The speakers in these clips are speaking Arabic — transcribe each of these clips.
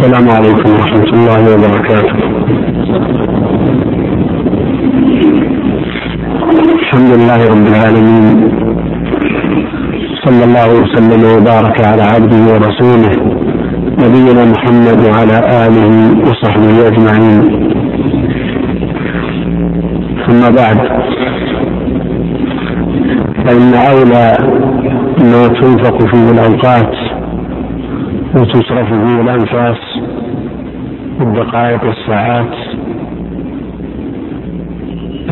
السلام عليكم ورحمة الله وبركاته. الحمد لله رب العالمين صلى الله وسلم وبارك على عبده ورسوله نبينا محمد وعلى آله وصحبه أجمعين ثم بعد فإن أولى ما تنفق فيه الأوقات وتصرف فيه الأنفاس والدقائق والساعات.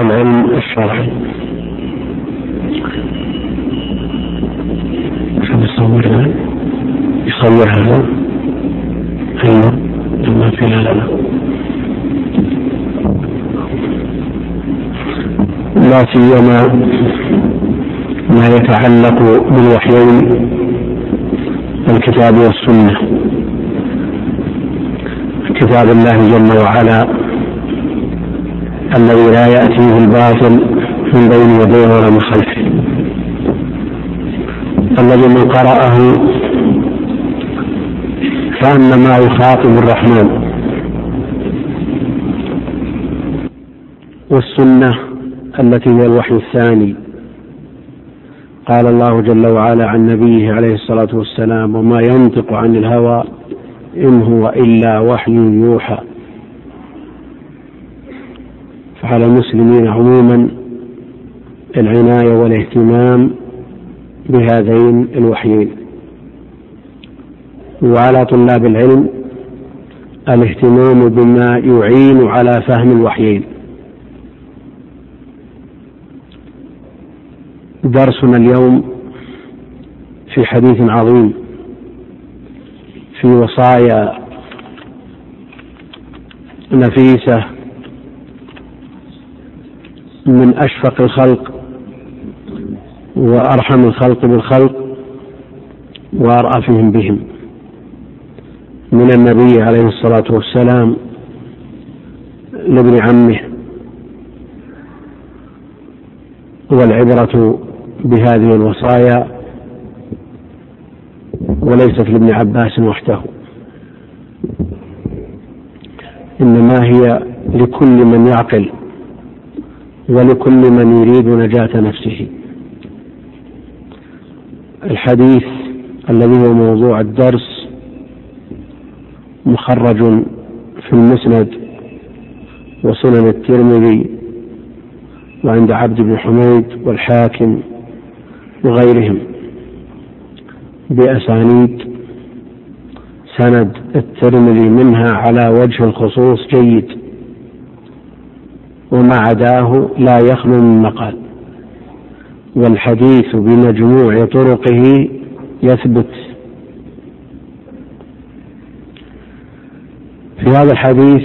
العلم الشرعي شوف يصور هذا؟ يصور هذا؟ أيوه ما في لا. لا سيما ما يتعلق بالوحيين الكتاب والسنة. كتاب الله جل وعلا الذي لا يأتيه الباطل من بين يديه ولا من خلفه. الذي من قرأه كأنما يخاطب الرحمن. والسنة التي هي الوحي الثاني. قال الله جل وعلا عن نبيه عليه الصلاة والسلام وما ينطق عن الهوى إن هو إلا وحي يوحى. فعلى المسلمين عموما العناية والاهتمام بهذين الوحيين. وعلى طلاب العلم الاهتمام بما يعين على فهم الوحيين. درسنا اليوم في حديث عظيم في وصايا نفيسة من أشفق الخلق وأرحم الخلق بالخلق وارأفهم بهم. من النبي عليه الصلاة والسلام لابن عمه والعبرة بهذه الوصايا وليست لابن عباس وحده. إنما هي لكل من يعقل ولكل من يريد نجاة نفسه. الحديث الذي هو موضوع الدرس مخرج في المسند وسنن الترمذي وعند عبد بن حميد والحاكم وغيرهم. بأسانيد. سند الترمذي منها على وجه الخصوص جيد. وما عداه لا يخلو من مقال. والحديث بمجموع طرقه يثبت. في هذا الحديث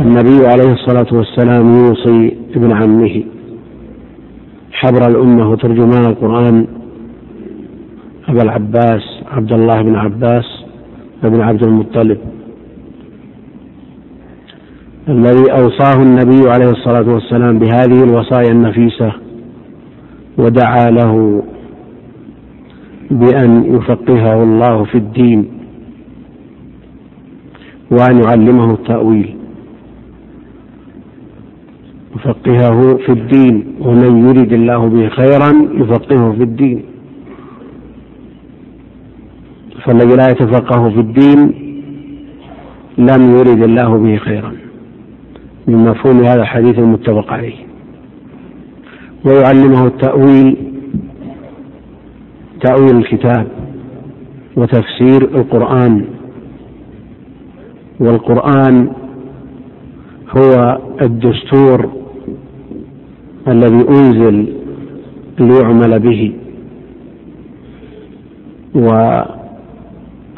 النبي عليه الصلاة والسلام يوصي ابن عمه. حبر الأمة وترجمان القرآن أبا العباس عبد الله بن عباس بن عبد المطلب. الذي أوصاه النبي عليه الصلاة والسلام بهذه الوصايا النفيسة ودعا له بأن يفقهه الله في الدين وأن يعلمه التأويل. يفقهه في الدين ومن يرد الله به خيرا يفقهه في الدين. فالذي لا يتفقه في الدين لم يرد الله به خيرا. من مفهوم هذا الحديث المتفق عليه. ويعلمه التأويل تأويل الكتاب وتفسير القرآن. والقرآن هو الدستور الذي أنزل ليعمل به.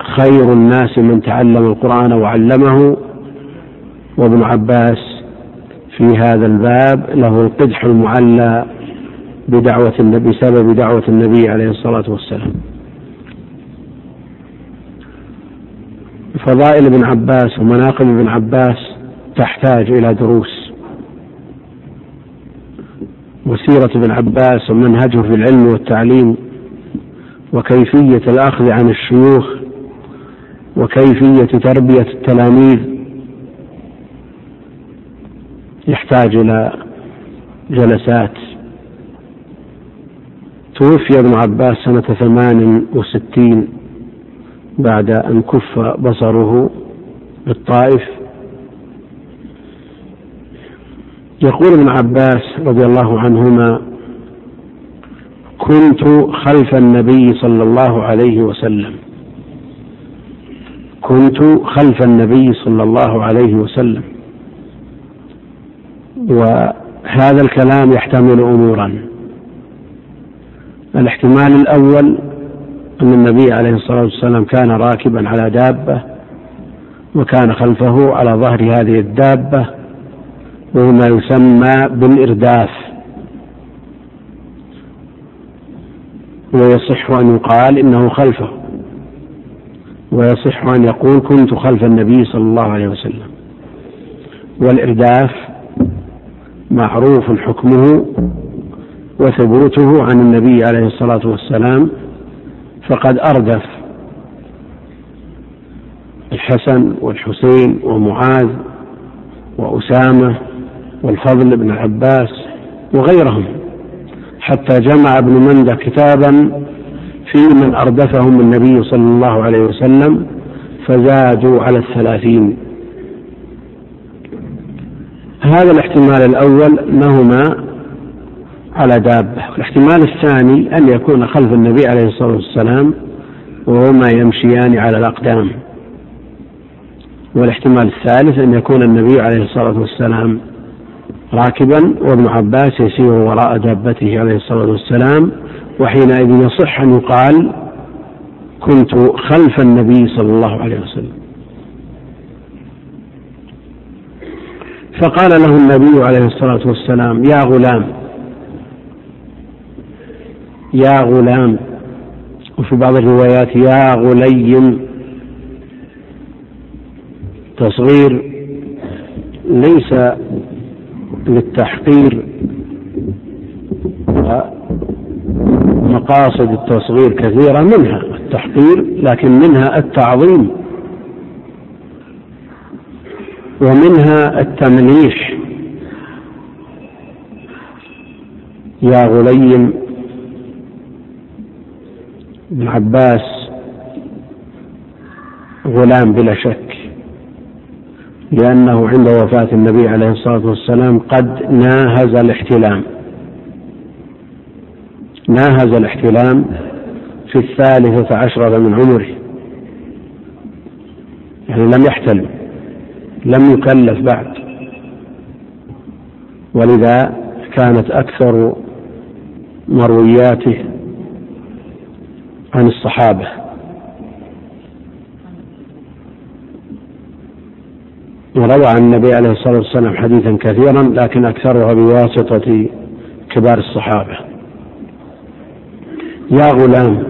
وخير الناس من تعلم القرآن وعلمه. وابن عباس في هذا الباب له القدح المعلى بدعوة النبي بسبب دعوة النبي عليه الصلاة والسلام. فضائل ابن عباس ومناقب ابن عباس تحتاج إلى دروس. وسيرة ابن عباس ومنهجه في العلم والتعليم وكيفية الأخذ عن الشيوخ وكيفية تربية التلاميذ يحتاج إلى جلسات. توفي ابن عباس سنة ثمان وستين بعد أن كف بصره بالطائف. يقول ابن عباس رضي الله عنهما كنت خلف النبي صلى الله عليه وسلم. كنت خلف النبي صلى الله عليه وسلم. وهذا الكلام يحتمل امورا. الاحتمال الأول أن النبي عليه الصلاة والسلام كان راكبا على دابة وكان خلفه على ظهر هذه الدابة وهو ما يسمى بالإرداف. ويصح أن يقال إنه خلفه. ويصح أن يقول كنت خلف النبي صلى الله عليه وسلم. والإرداف معروف حكمه وثبوته عن النبي عليه الصلاة والسلام فقد أردف الحسن والحسين ومعاذ وأسامة والفضل بن العباس وغيرهم حتى جمع ابن مندة كتابا في من أردفهم النبي صلى الله عليه وسلم فزادوا على الثلاثين. هذا الاحتمال الأول أنهما على دابة. الاحتمال الثاني أن يكون خلف النبي عليه الصلاة والسلام وهما يمشيان على الأقدام. والاحتمال الثالث أن يكون النبي عليه الصلاة والسلام راكبا وابن عباس يسير وراء دابته عليه الصلاة والسلام وحينئذ يصح أن يقال كنت خلف النبي صلى الله عليه وسلم. فقال له النبي عليه الصلاة والسلام يا غلام يا غلام. وفي بعض الروايات يا غليم تصغير ليس للتحقير مقاصد التصغير كثيرة منها التحقير لكن منها التعظيم. ومنها التمليح يا غليم ابن عباس غلام بلا شك لأنه عند وفاة النبي عليه الصلاة والسلام قد ناهز الاحتلام. ناهز الاحتلام في الثالثة عشرة من عمره؟ يعني لم يحتلم لم يكلف بعد. ولذا كانت أكثر مروياته عن الصحابة. وروى عن النبي عليه الصلاة والسلام حديثا كثيرا لكن أكثرها بواسطة كبار الصحابة. يا غلام.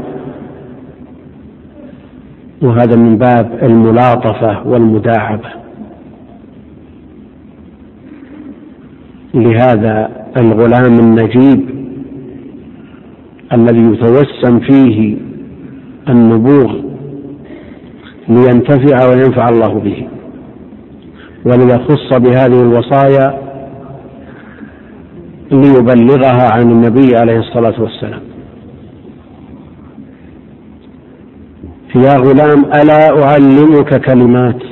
وهذا من باب الملاطفة والمداعبة. لهذا الغلام النجيب الذي يتوسم فيه النبوغ لينتفع وينفع الله به ولذا خص بهذه الوصايا ليبلغها عن النبي عليه الصلاة والسلام. يا غلام ألا أعلمك كلمات؟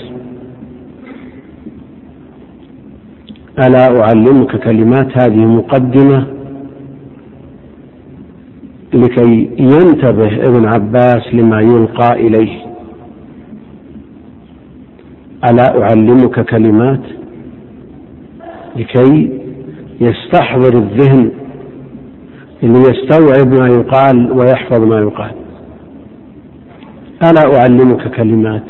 ألا أعلمك كلمات؟ هذه مقدمة لكي ينتبه ابن عباس لما يلقى إليه. ألا أعلمك كلمات؟ لكي يستحضر الذهن ليستوعب ما يقال ويحفظ ما يقال. ألا أعلمك كلمات؟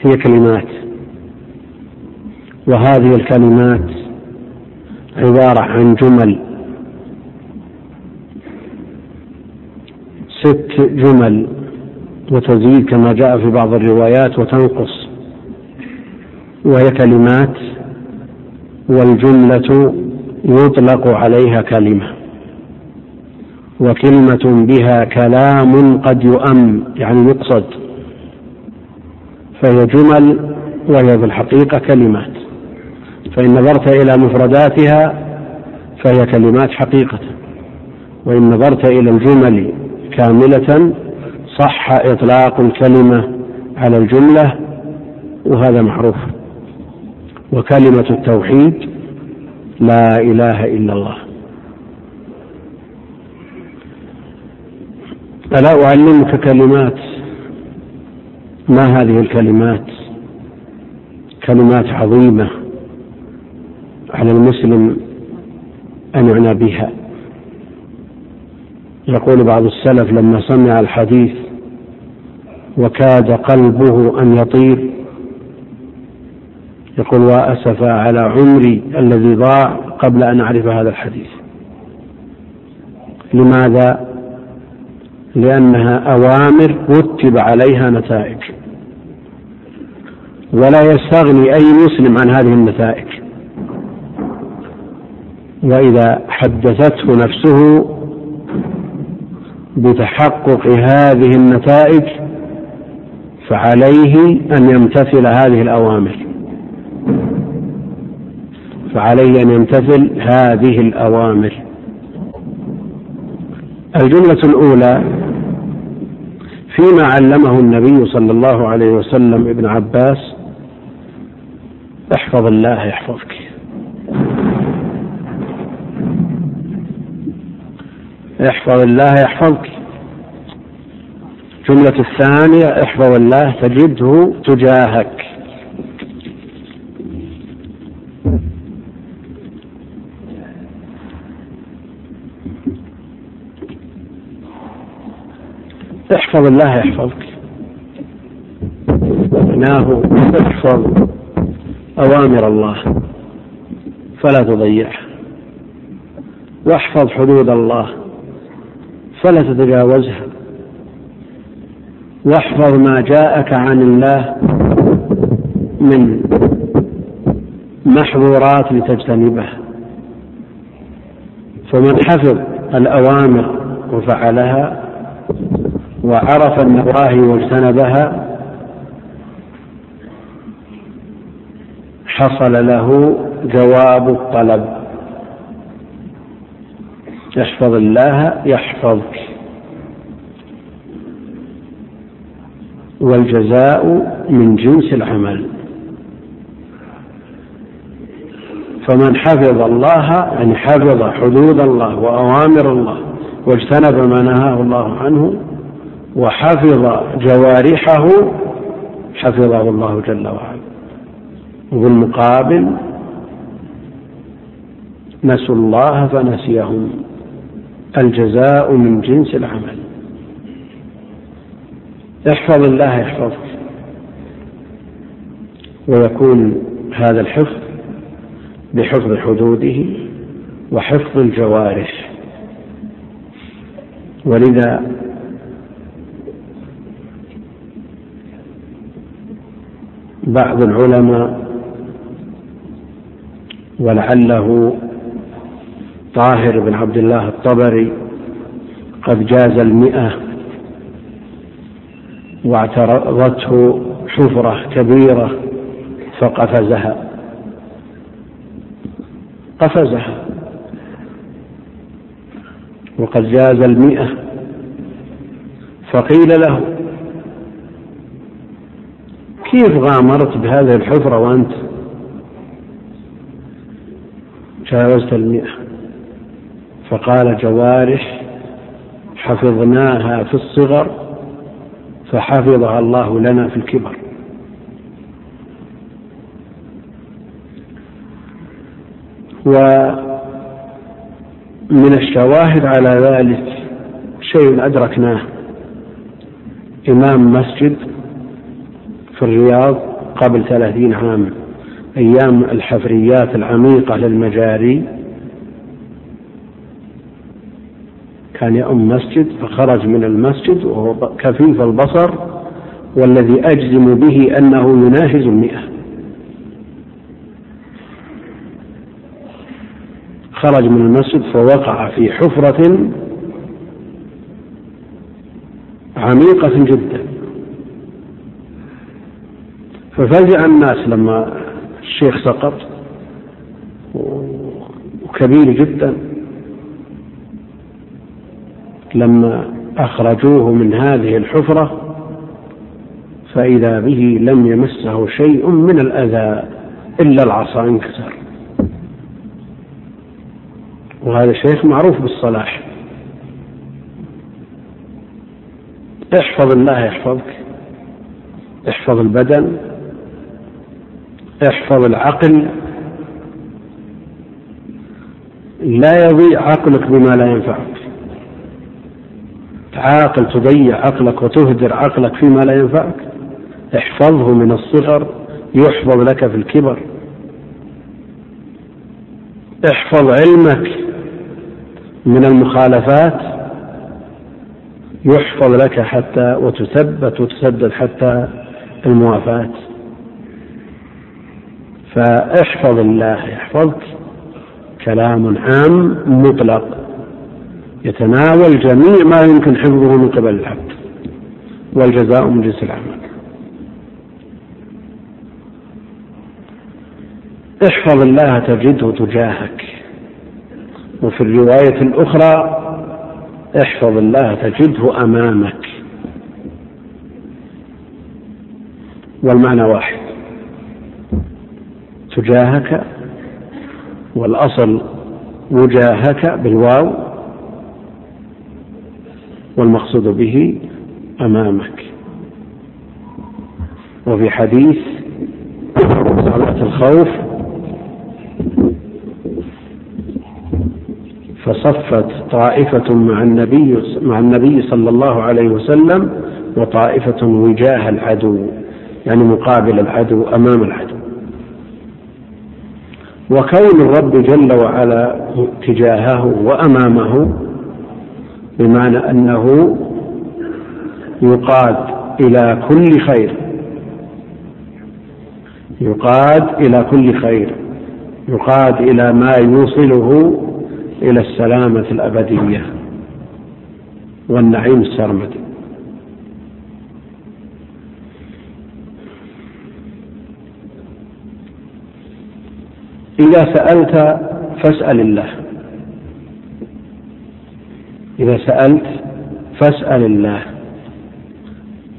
هي كلمات. وهذه الكلمات عبارة عن جمل. ست جمل. وتزيد كما جاء في بعض الروايات وتنقص. وهي كلمات. والجملة يطلق عليها كلمة. وكلمة بها كلام قد يؤم يعني يقصد. فهي جمل وهي في الحقيقة كلمات. فإن نظرت إلى مفرداتها فهي كلمات حقيقة. وإن نظرت إلى الجمل كاملة صح إطلاق الكلمة على الجملة وهذا معروف. وكلمة التوحيد لا إله إلا الله. ألا أعلمك كلمات؟ ما هذه الكلمات؟ كلمات عظيمة على المسلم أن يعنى بها. يقول بعض السلف لما سمع الحديث وكاد قلبه أن يطير يقول وأسف على عمري الذي ضاع قبل أن أعرف هذا الحديث. لماذا؟ لأنها أوامر رتب عليها نتائج. ولا يستغني أي مسلم عن هذه النتائج. وإذا حدثته نفسه بتحقق هذه النتائج فعليه أن يمتثل هذه الأوامر. فعليه أن يمتثل هذه الأوامر. الجملة الأولى فيما علمه النبي صلى الله عليه وسلم ابن عباس احفظ الله يحفظك. احفظ الله يحفظك. الجملة الثانية احفظ الله تجده تجاهك. احفظ الله يحفظك. معناه احفظ أوامر الله فلا تضيعها واحفظ حدود الله فلا تتجاوزها. واحفظ ما جاءك عن الله من محظورات لتجتنبها فمن حفظ الأوامر وفعلها وعرف النواهي واجتنبها حصل له جواب الطلب. احفظ الله يحفظك. والجزاء من جنس العمل. فمن حفظ الله يعني حفظ حدود الله وأوامر الله واجتنب ما نهاه الله عنه وحفظ جوارحه حفظه الله جل وعلا. وبالمقابل نسوا الله فنسيهم. الجزاء من جنس العمل. احفظ الله يحفظك. ويكون هذا الحفظ بحفظ حدوده وحفظ الجوارح. ولذا بعض العلماء ولعله طاهر بن عبد الله الطبري قد جاز المئة واعترضته حفرة كبيرة فقفزها. قفزها. وقد جاز المئة فقيل له كيف غامرت بهذه الحفرة وأنت؟ جاوزت المئة. فقال جوارح حفظناها في الصغر فحفظها الله لنا في الكبر. ومن الشواهد على ذلك شيء أدركناه. إمام مسجد في الرياض قبل ثلاثين عام أيام الحفريات العميقة للمجاري. كان يؤم مسجد فخرج من المسجد وهو كفيف البصر والذي أجزم به أنه يناهز المئة. خرج من المسجد فوقع في حفرة عميقة جدا. ففزع الناس لما الشيخ سقط. وكبير جدا. لما أخرجوه من هذه الحفرة فإذا به لم يمسه شيء من الأذى إلا العصا انكسر. وهذا الشيخ معروف بالصلاح. احفظ الله يحفظك احفظ البدن احفظ العقل لا يضيع عقلك بما لا ينفعك عاقل تضيع عقلك وتهدر عقلك فيما لا ينفعك احفظه من الصغر يحفظ لك في الكبر. احفظ علمك من المخالفات يحفظ لك حتى وتثبت وتسدد حتى الموافاة. فاحفظ الله يحفظك. كلام عام مطلق. يتناول جميع ما يمكن حفظه من قبل العبد والجزاء من جنس العمل. احفظ الله تجده تجاهك. وفي الرواية الأخرى احفظ الله تجده أمامك. والمعنى واحد. تجاهك والأصل وجاهك بالواو والمقصود به أمامك. وفي حديث صلاة الخوف فصفت طائفة مع النبي مع النبي صلى الله عليه وسلم وطائفة وجاه العدو يعني مقابل العدو أمام العدو. وكون الرب جل وعلا تجاهه وأمامه بمعنى أنه يقاد إلى كل خير. يقاد إلى كل خير. يقاد إلى ما يوصله إلى السلامة الأبدية والنعيم السرمدي. إذا سألت فاسأل الله. إذا سألت فاسأل الله.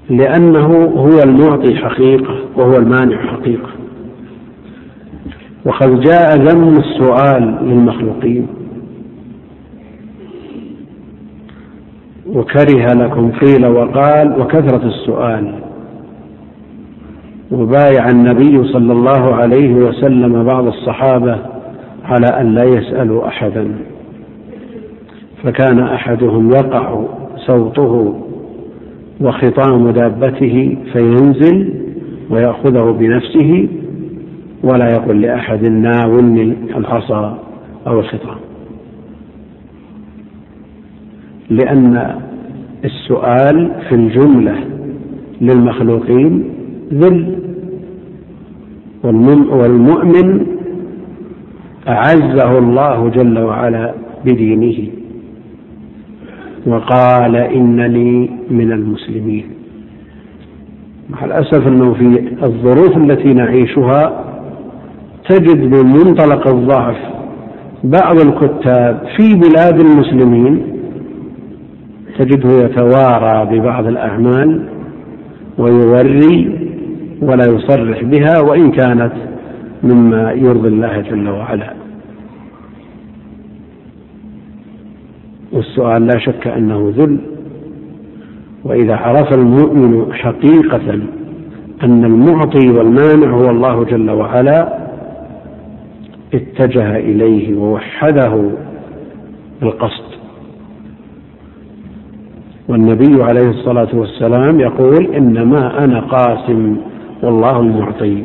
لأنه هو المعطي حقيقة وهو المانع حقيقة. وقد جاء ذم السؤال للمخلوقين. وكره لكم قيل وقال وكثرة السؤال. وبايع النبي صلى الله عليه وسلم بعض الصحابة على أن لا يسألوا أحدا. فكان أحدهم يقع صوته وخطام دابته فينزل ويأخذه بنفسه ولا يقول لأحد ناولني العصا أو الخطام. لأن السؤال في الجملة للمخلوقين ذل والمؤمن أعزه الله جل وعلا بدينه وقال إنني من المسلمين. مع الأسف أنه في الظروف التي نعيشها تجد من منطلق الضعف بعض الكتاب في بلاد المسلمين تجده يتوارى ببعض الأعمال ويوري ولا يصرح بها وإن كانت مما يرضي الله جل وعلا. والسؤال لا شك أنه ذل. وإذا عرف المؤمن حقيقة أن المعطي والمانع هو الله جل وعلا اتجه إليه ووحده بالقصد. والنبي عليه الصلاة والسلام يقول إنما أنا قاسم والله المعطي.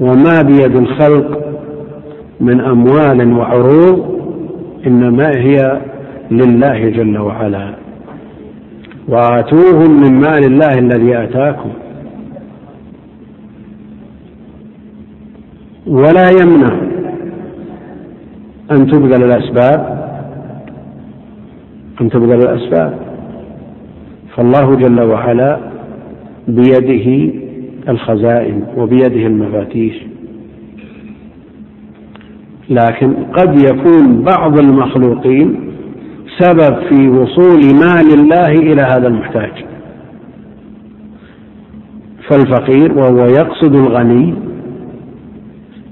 وما بيد الخلق من أموال وعروض إنما هي لله جل وعلا. وآتوهم من مال الله الذي آتاكم. ولا يمنع أن تبذل الأسباب. أن تبذل الأسباب. فالله جل وعلا بيده الخزائن وبيده المفاتيح. لكن قد يكون بعض المخلوقين سبب في وصول مال الله إلى هذا المحتاج. فالفقير وهو يقصد الغني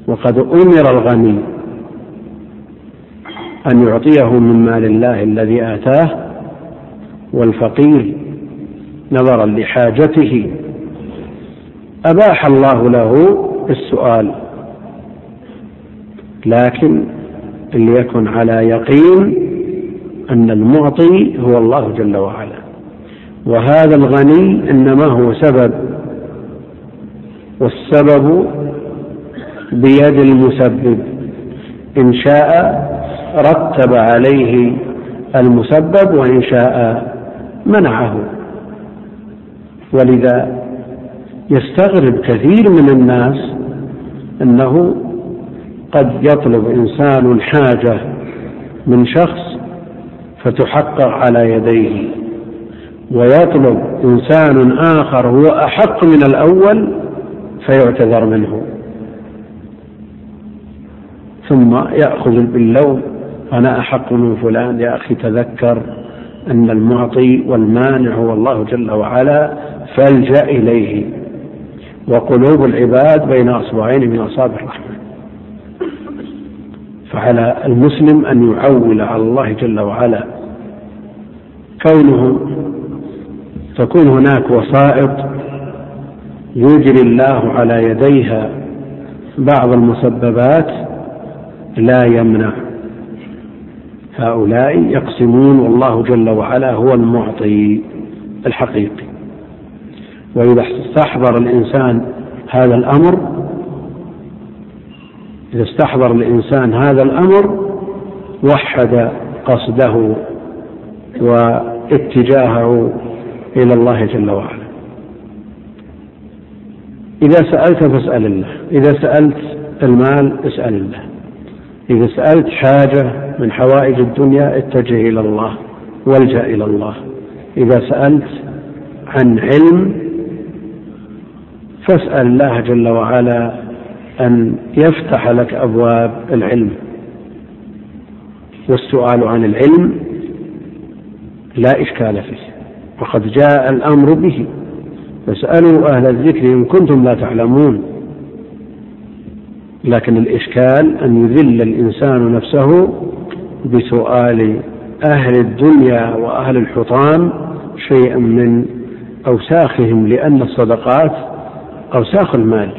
وقد أمر الغني أن يعطيه من مال الله الذي آتاه والفقير نظرا لحاجته. أباح الله له السؤال. لكن ليكن على يقين أن المعطي هو الله جل وعلا. وهذا الغني إنما هو سبب. والسبب بيد المسبب. إن شاء رتب عليه المسبب وإن شاء منعه. ولذا يستغرب كثير من الناس أنه قد يطلب إنسان حاجة من شخص فتحقق على يديه ويطلب إنسان آخر هو أحق من الأول فيعتذر منه. ثم يأخذ باللوم أنا أحق من فلان يا أخي تذكر أن المعطي والمانع هو الله جل وعلا فالجأ إليه. وقلوب العباد بين أصبعين من أصابع الرحمن. فعلى المسلم أن يعول على الله جل وعلا. كونه تكون هناك وسائط يجري الله على يديها بعض المسببات لا يمنع. هؤلاء يقسمون والله جل وعلا هو المعطي الحقيقي. وإذا استحضر الإنسان هذا الأمر إذا استحضر الإنسان هذا الأمر وحد قصده واتجاهه إلى الله جل وعلا. إذا سألت فاسأل الله إذا سألت المال اسأل الله إذا سألت حاجة من حوائج الدنيا اتجه إلى الله والجأ إلى الله. إذا سألت عن علم فاسأل الله جل وعلا أن يفتح لك أبواب العلم. والسؤال عن العلم لا إشكال فيه وقد جاء الأمر به. فاسألوا أهل الذكر إن كنتم لا تعلمون. لكن الإشكال أن يذل الإنسان نفسه بسؤال أهل الدنيا وأهل الحطام شيئا من أوساخهم لأن الصدقات أوساخ المال.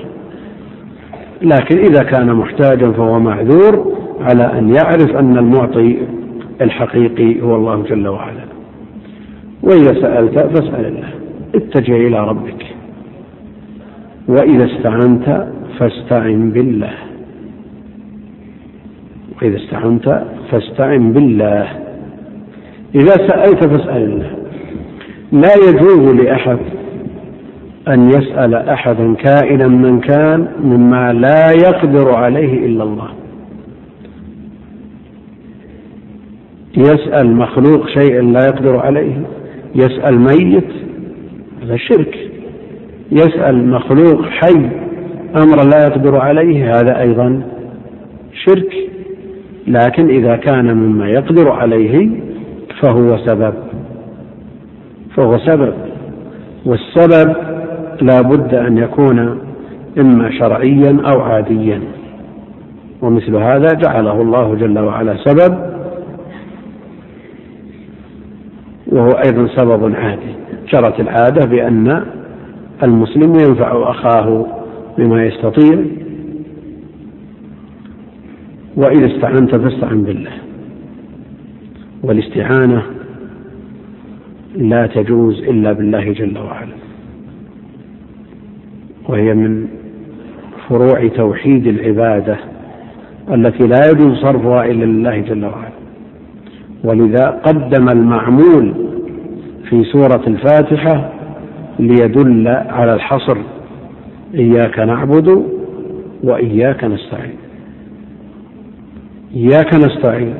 لكن إذا كان محتاجا فهو معذور على أن يعرف أن المعطي الحقيقي هو الله جل وعلا. وإذا سألت فاسأل الله. اتجه إلى ربك. وإذا استعنت فاستعن بالله. وإذا استعنت فاستعن بالله. إذا سألت فاسأل الله. لا يجوز لأحد أن يسأل أحدا كائنا من كان مما لا يقدر عليه إلا الله. يسأل مخلوق شيئا لا يقدر عليه. يسأل ميت هذا شرك. يسأل مخلوق حي أمرا لا يقدر عليه هذا أيضا شرك. لكن إذا كان مما يقدر عليه فهو سبب. فهو سبب. والسبب لا بد أن يكون إما شرعيا أو عاديا. ومثل هذا جعله الله جل وعلا سبب وهو أيضا سبب عادي. جرت العادة بأن المسلم ينفع أخاه بما يستطيع وإذا استعنت فاستعن بالله. والاستعانة لا تجوز إلا بالله جل وعلا. وهي من فروع توحيد العبادة التي لا يجوز صرفها إلا لله جل وعلا. ولذا قدم المعمول في سورة الفاتحة ليدل على الحصر إياك نعبد وإياك نستعين. إياك نستعين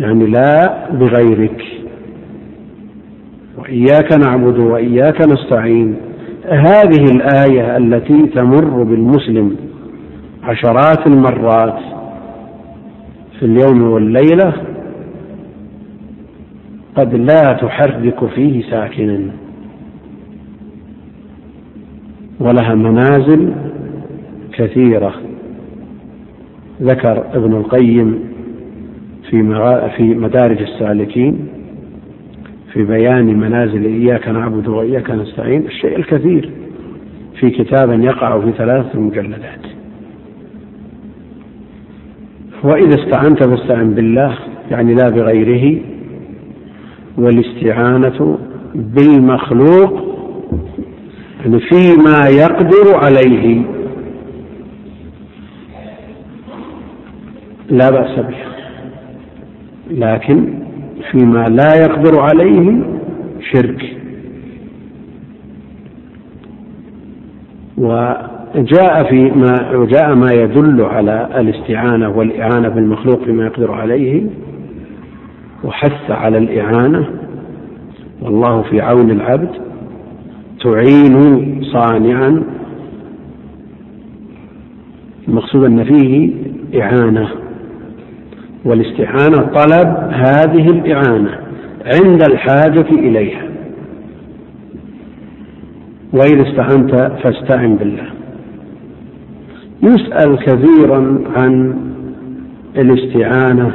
يعني لا بغيرك. إياك نعبد وإياك نستعين هذه الآية التي تمر بالمسلم عشرات المرات في اليوم والليلة قد لا تحرك فيه ساكنا ولها منازل كثيرة. ذكر ابن القيم في في مدارج السالكين في بيان منازل إياك نعبد وإياك نستعين الشيء الكثير في كتاب يقع في ثلاث مجلدات. وإذا استعنت فاستعن بالله يعني لا بغيره والاستعانة بالمخلوق يعني فيما يقدر عليه. لا بأس به. لكن فيما لا يقدر عليه شرك. وجاء في ما وجاء ما يدل على الاستعانة والإعانة بالمخلوق فيما يقدر عليه وحث على الإعانة. والله في عون العبد تعين صانعا المقصود أن فيه إعانة. والاستعانة طلب هذه الإعانة عند الحاجة إليها. وإذا استعنت فاستعن بالله. يسأل كثيرا عن الاستعانة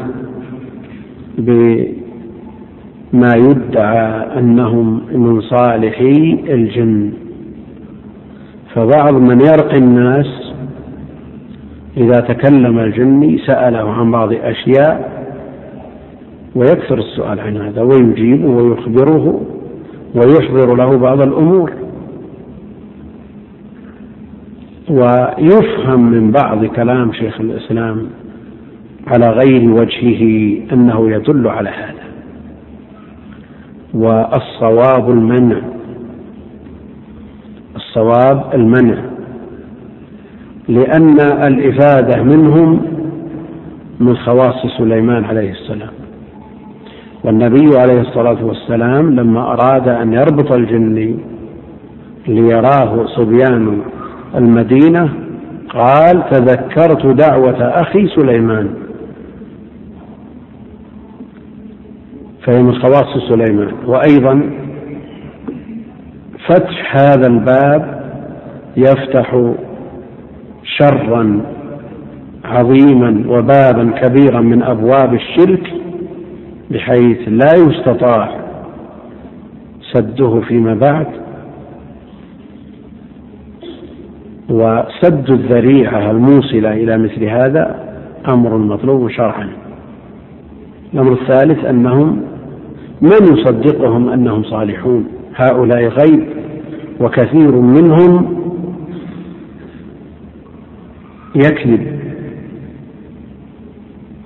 بما يدعى أنهم من صالحي الجن. فبعض من يرقي الناس إذا تكلم الجني سأله عن بعض أشياء ويكثر السؤال عن هذا ويجيبه ويخبره ويحضر له بعض الأمور. ويفهم من بعض كلام شيخ الإسلام على غير وجهه أنه يدل على هذا. والصواب المنع الصواب المنع. لأن الإفادة منهم من خواص سليمان عليه السلام. والنبي عليه الصلاة والسلام لما أراد أن يربط الجني ليراه صبيان المدينة قال تذكرت دعوة أخي سليمان. فهي من خواص سليمان. وأيضا فتح هذا الباب يفتح شرا عظيما وبابا كبيرا من أبواب الشرك بحيث لا يستطاع سده فيما بعد. وسد الذريعة الموصلة إلى مثل هذا أمر مطلوب شرعا. الأمر الثالث أنهم من يصدقهم أنهم صالحون؟ هؤلاء غيب وكثير منهم يكذب.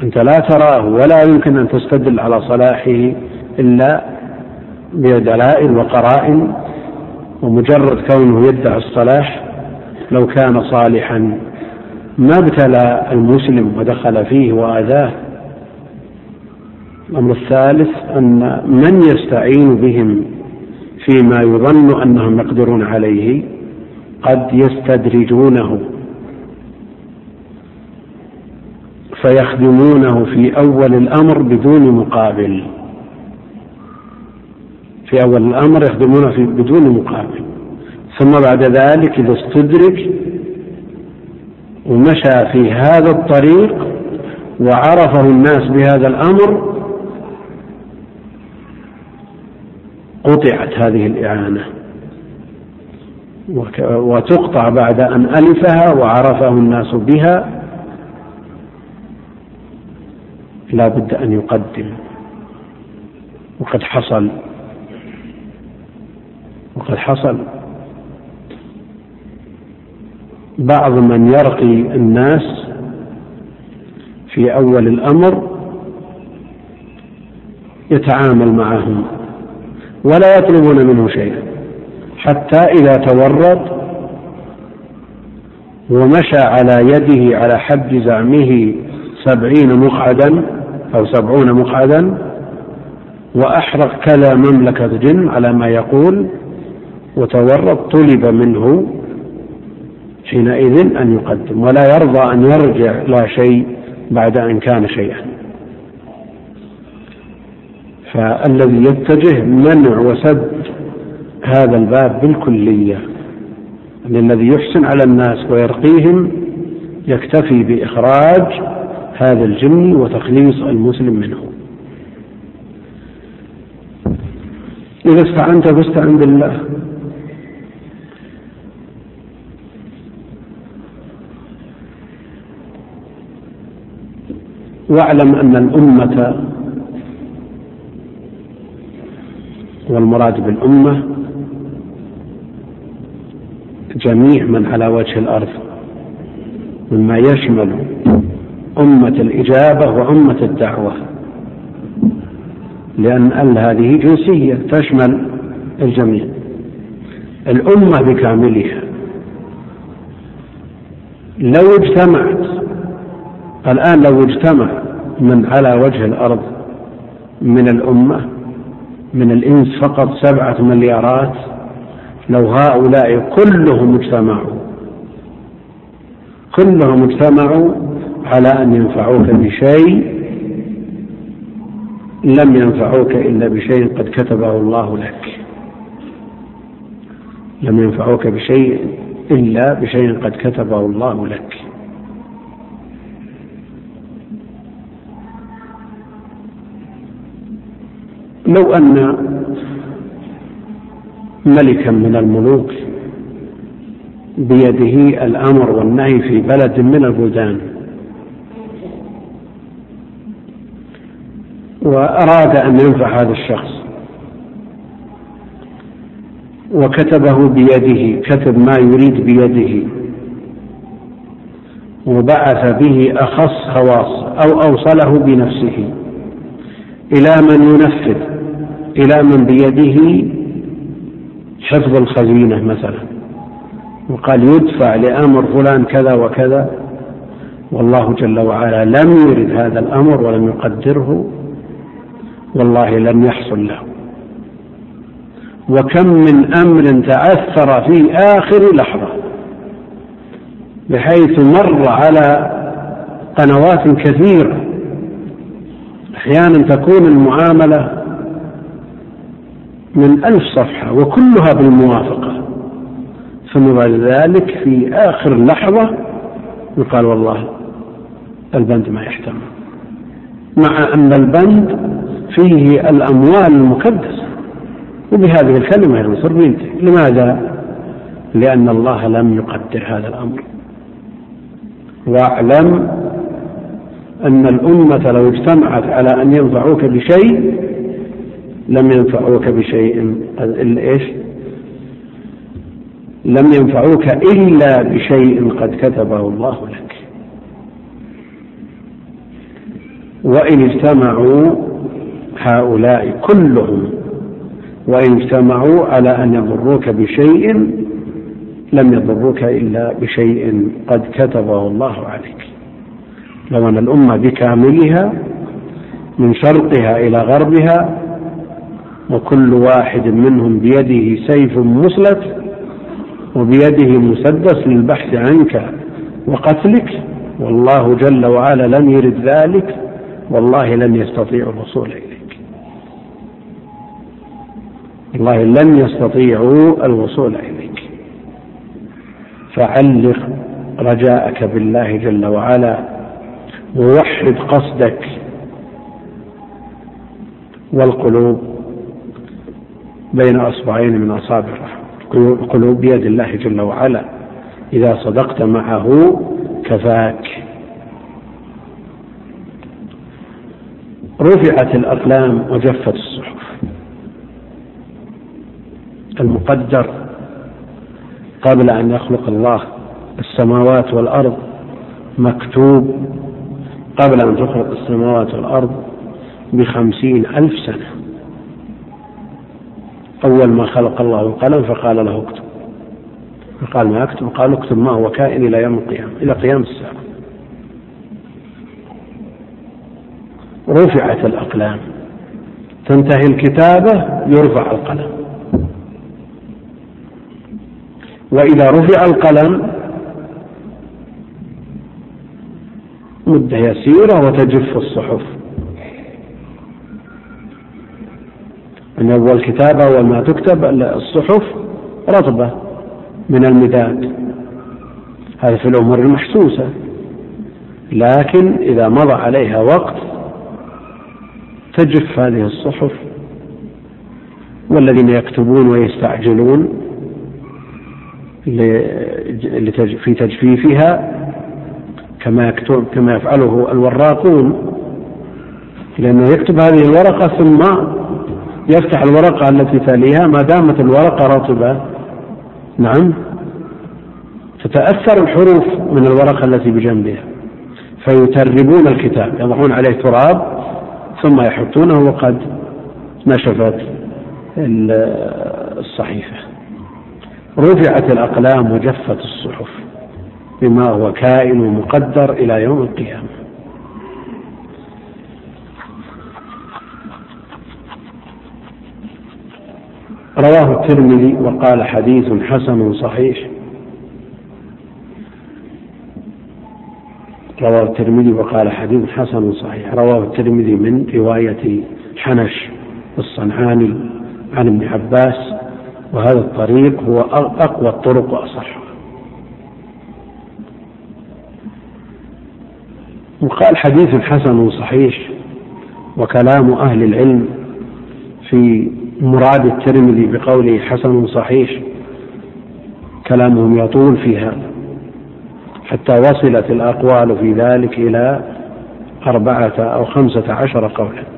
أنت لا تراه ولا يمكن أن تستدل على صلاحه إلا بدلائل وقرائن ومجرد كونه يدعي الصلاح لو كان صالحا. ما ابتلى المسلم ودخل فيه وآذاه. الأمر الثالث أن من يستعين بهم فيما يظن أنهم يقدرون عليه قد يستدرجونه. فيخدمونه في أول الأمر بدون مقابل. في أول الأمر يخدمونه في بدون مقابل. ثم بعد ذلك إذا استدرج ومشى في هذا الطريق وعرفه الناس بهذا الأمر قطعت هذه الإعانة. وتقطع بعد أن ألفها وعرفه الناس بها. لا بد أن يقدم. وقد حصل. وقد حصل. بعض من يرقي الناس في أول الأمر يتعامل معهم ولا يطلبون منه شيئا. حتى إذا تورط ومشى على يده على حد زعمه سبعين مقعدا أو سبعون مقعدا وأحرق كذا مملكة جن على ما يقول وتورط طلب منه حينئذ أن يقدم ولا يرضى أن يرجع لا شيء بعد أن كان شيئا. فالذي يتجه منع وسد هذا الباب بالكلية أن الذي يحسن على الناس ويرقيهم يكتفي بإخراج هذا الجن وتخليص المسلم منه. إذا استعنت فاستعن بالله. واعلم أن الأمة والمراد بالأمة جميع من على وجه الأرض مما يشمل أمة الإجابة وأمة الدعوة. لأن ال هذه جنسية تشمل الجميع. الأمة بكاملها. لو اجتمعت الآن لو اجتمع من على وجه الأرض من الأمة من الإنس فقط سبعة مليارات لو هؤلاء كلهم اجتمعوا كلهم اجتمعوا على أن ينفعوك بشيء لم ينفعوك إلا بشيء قد كتبه الله لك. لم ينفعوك بشيء إلا بشيء قد كتبه الله لك. لو أن ملكا من الملوك بيده الأمر والنهي في بلد من البلدان وأراد أن ينفع هذا الشخص. وكتبه بيده كتب ما يريد بيده. وبعث به أخص خواص أو أوصله بنفسه. إلى من ينفذ إلى من بيده حفظ الخزينة مثلا. وقال يدفع لأمر فلان كذا وكذا. والله جل وعلا لم يرد هذا الأمر ولم يقدره. والله لم يحصل له. وكم من أمر تعثر في آخر لحظة بحيث مر على قنوات كثيرة. أحيانا تكون المعاملة من ألف صفحة وكلها بالموافقة. ثم بعد ذلك في آخر لحظة يقال والله البند ما يحتمل. مع أن البند فيه الأموال المقدسة وبهذه الكلمة ينصر بينته لماذا؟ لأن الله لم يقدر هذا الأمر واعلم أن الأمة لو اجتمعت على أن ينفعوك بشيء لم ينفعوك بشيء إيش؟ لم ينفعوك إلا بشيء قد كتبه الله لك وإن اجتمعوا هؤلاء كلهم وإن اجتمعوا على أن يضروك بشيء لم يضروك إلا بشيء قد كتبه الله عليك. لو أن الأمة بكاملها من شرقها إلى غربها وكل واحد منهم بيده سيف مسلت وبيده مسدس للبحث عنك وقتلك والله جل وعلا لم يرد ذلك والله لن يستطيعوا الوصول إليك والله لن يستطيعوا الوصول إليك. فعلق رجاءك بالله جل وعلا ووحد قصدك والقلوب بين أصبعين من أصابع القلوب بيد الله جل وعلا. إذا صدقت معه كفاك. رفعت الأقلام وجفت الصحف. المقدر قبل أن يخلق الله السماوات والأرض مكتوب قبل أن تخلق السماوات والأرض بخمسين ألف سنة. أول ما خلق الله القلم فقال له اكتب. فقال ما أكتب؟ قال اكتب ما هو كائن إلى يوم القيامة إلى قيام الساعة. رفعت الأقلام. تنتهي الكتابة يرفع القلم. وإذا رفع القلم مدة يسيرة وتجف الصحف. من أول كتابة أول ما تكتب الصحف رطبة من المداد. هذا في الأمور المحسوسة. لكن إذا مضى عليها وقت تجف هذه الصحف. والذين يكتبون ويستعجلون في تجفيفها كما يكتب كما يفعله الوراقون. لأنه يكتب هذه الورقة ثم يفتح الورقة التي تليها ما دامت الورقة رطبة. نعم. تتأثر الحروف من الورقة التي بجنبها. فيتربون الكتاب يضعون عليه تراب ثم يحطونه وقد نشفت الصحيفة. رفعت الأقلام وجفت الصحف بما هو كائن ومقدر إلى يوم القيامة. رواه الترمذي وقال حديث حسن صحيح. رواه الترمذي وقال حديث حسن صحيح. رواه الترمذي من رواية حنش الصنعاني عن ابن عباس وهذا الطريق هو أقوى الطرق وأصحها وقال حديث حسن صحيح وكلام أهل العلم في مراد الترمذي بقوله حسن صحيح كلامهم يطول في هذا. حتى وصلت الأقوال في ذلك إلى أربعة أو خمسة عشر قولا.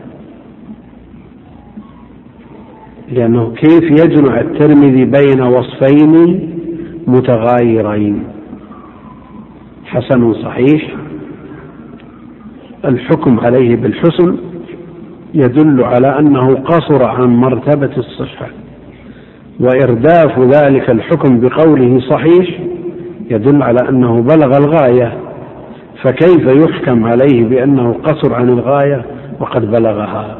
لأنه كيف يجمع الترمذي بين وصفين متغايرين؟ حسن صحيح. الحكم عليه بالحسن يدل على أنه قصر عن مرتبة الصحة وإرداف ذلك الحكم بقوله صحيح يدل على أنه بلغ الغاية. فكيف يحكم عليه بأنه قصر عن الغاية؟ وقد بلغها.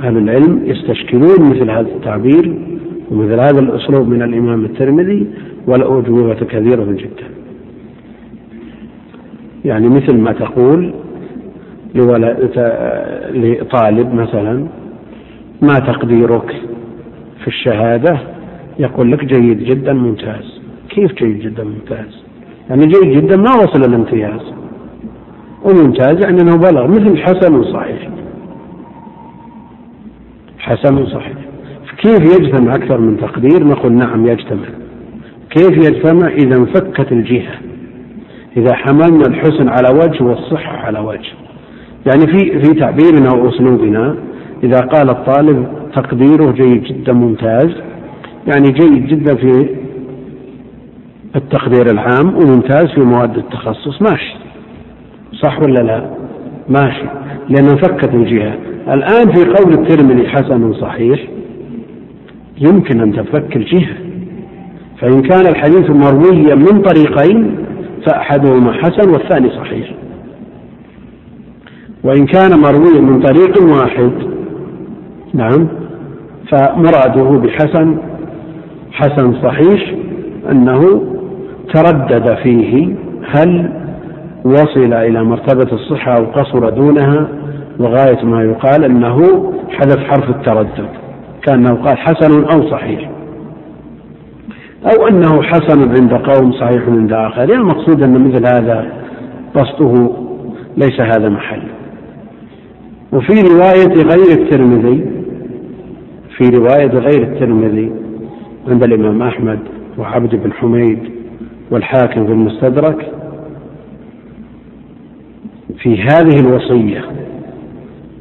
أهل العلم يستشكلون مثل هذا التعبير ومثل هذا الأسلوب من الإمام الترمذي والأجوبة كثيرة جدا. يعني مثل ما تقول لطالب مثلا ما تقديرك في الشهادة؟ يقول لك جيد جدا ممتاز. كيف جيد جدا ممتاز؟ يعني جيد جدا ما وصل الامتياز. وممتاز يعني إنه بلغ مثل حسن صحيح حسن صحيح. كيف يجتمع أكثر من تقدير؟ نقول نعم يجتمع. كيف يجتمع؟ إذا انفكت الجهة. إذا حملنا الحسن على وجه والصحة على وجه. يعني في في تعبيرنا وأسلوبنا إذا قال الطالب تقديره جيد جدا ممتاز يعني جيد جدا في التقدير العام وممتاز في مواد التخصص. ماشي. صح ولا لا؟ ماشي. لأن انفكت الجهة الآن في قول الترمذي حسن صحيح يمكن أن تنفك الجهة. فإن كان الحديث مرويا من طريقين فأحدهما حسن والثاني صحيح. وإن كان مرويا من طريق واحد نعم فمراده بحسن حسن صحيح أنه تردد فيه هل وصل إلى مرتبة الصحة أو قصر دونها وغاية ما يقال أنه حذف حرف التردد كأنه قال حسن أو صحيح. أو أنه حسن عند قوم صحيح عند آخر يعني المقصود أن مثل هذا قصده ليس هذا محل. وفي رواية غير الترمذي في رواية غير الترمذي عند الإمام أحمد وعبد بن حميد والحاكم في المستدرك في هذه الوصية.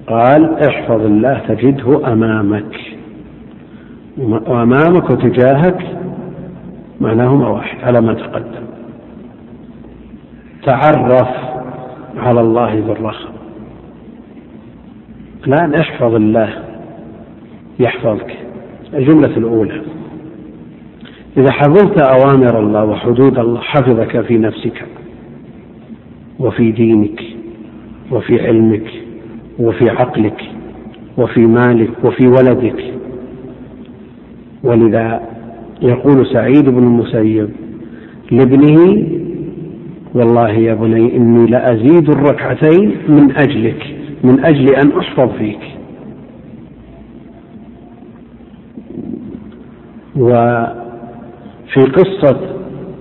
قال احفظ الله تجده أمامك. وأمامك وتجاهك معناهما واحد على ما تقدم. تعرف على الله بالرخاء. الآن احفظ الله يحفظك. الجملة الأولى إذا حفظت أوامر الله وحدود الله حفظك في نفسك وفي دينك. وفي علمك وفي عقلك وفي مالك وفي ولدك. ولذا يقول سعيد بن المسيب لابنه والله يا بني إني لأزيد الركعتين من أجلك من أجل أن أحفظ فيك. وفي قصة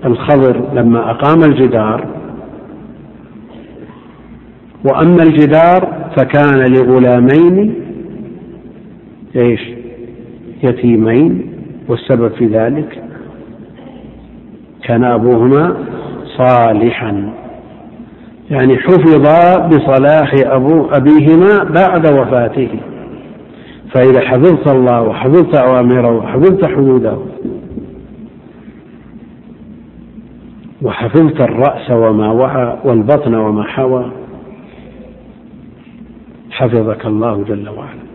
الخضر لما أقام الجدار وأما الجدار فكان لغلامين إيش؟ يتيمين والسبب في ذلك كان أبوهما صالحا. يعني حفظا بصلاح أبو أبيهما بعد وفاته. فإذا حفظت الله وحفظت أوامره وحفظت حدوده وحفظت الرأس وما وعى والبطن وما حوى حفظك الله جل وعلا.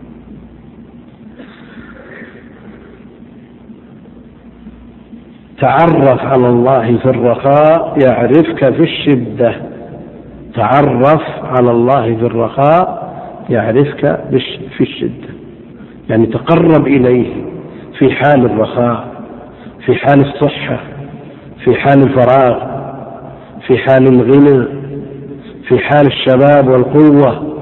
تعرف على الله في الرخاء يعرفك في الشدة. تعرف على الله في الرخاء يعرفك في الشدة. يعني تقرب إليه في حال الرخاء في حال الصحة في حال الفراغ في حال الغنى في حال الشباب والقوة.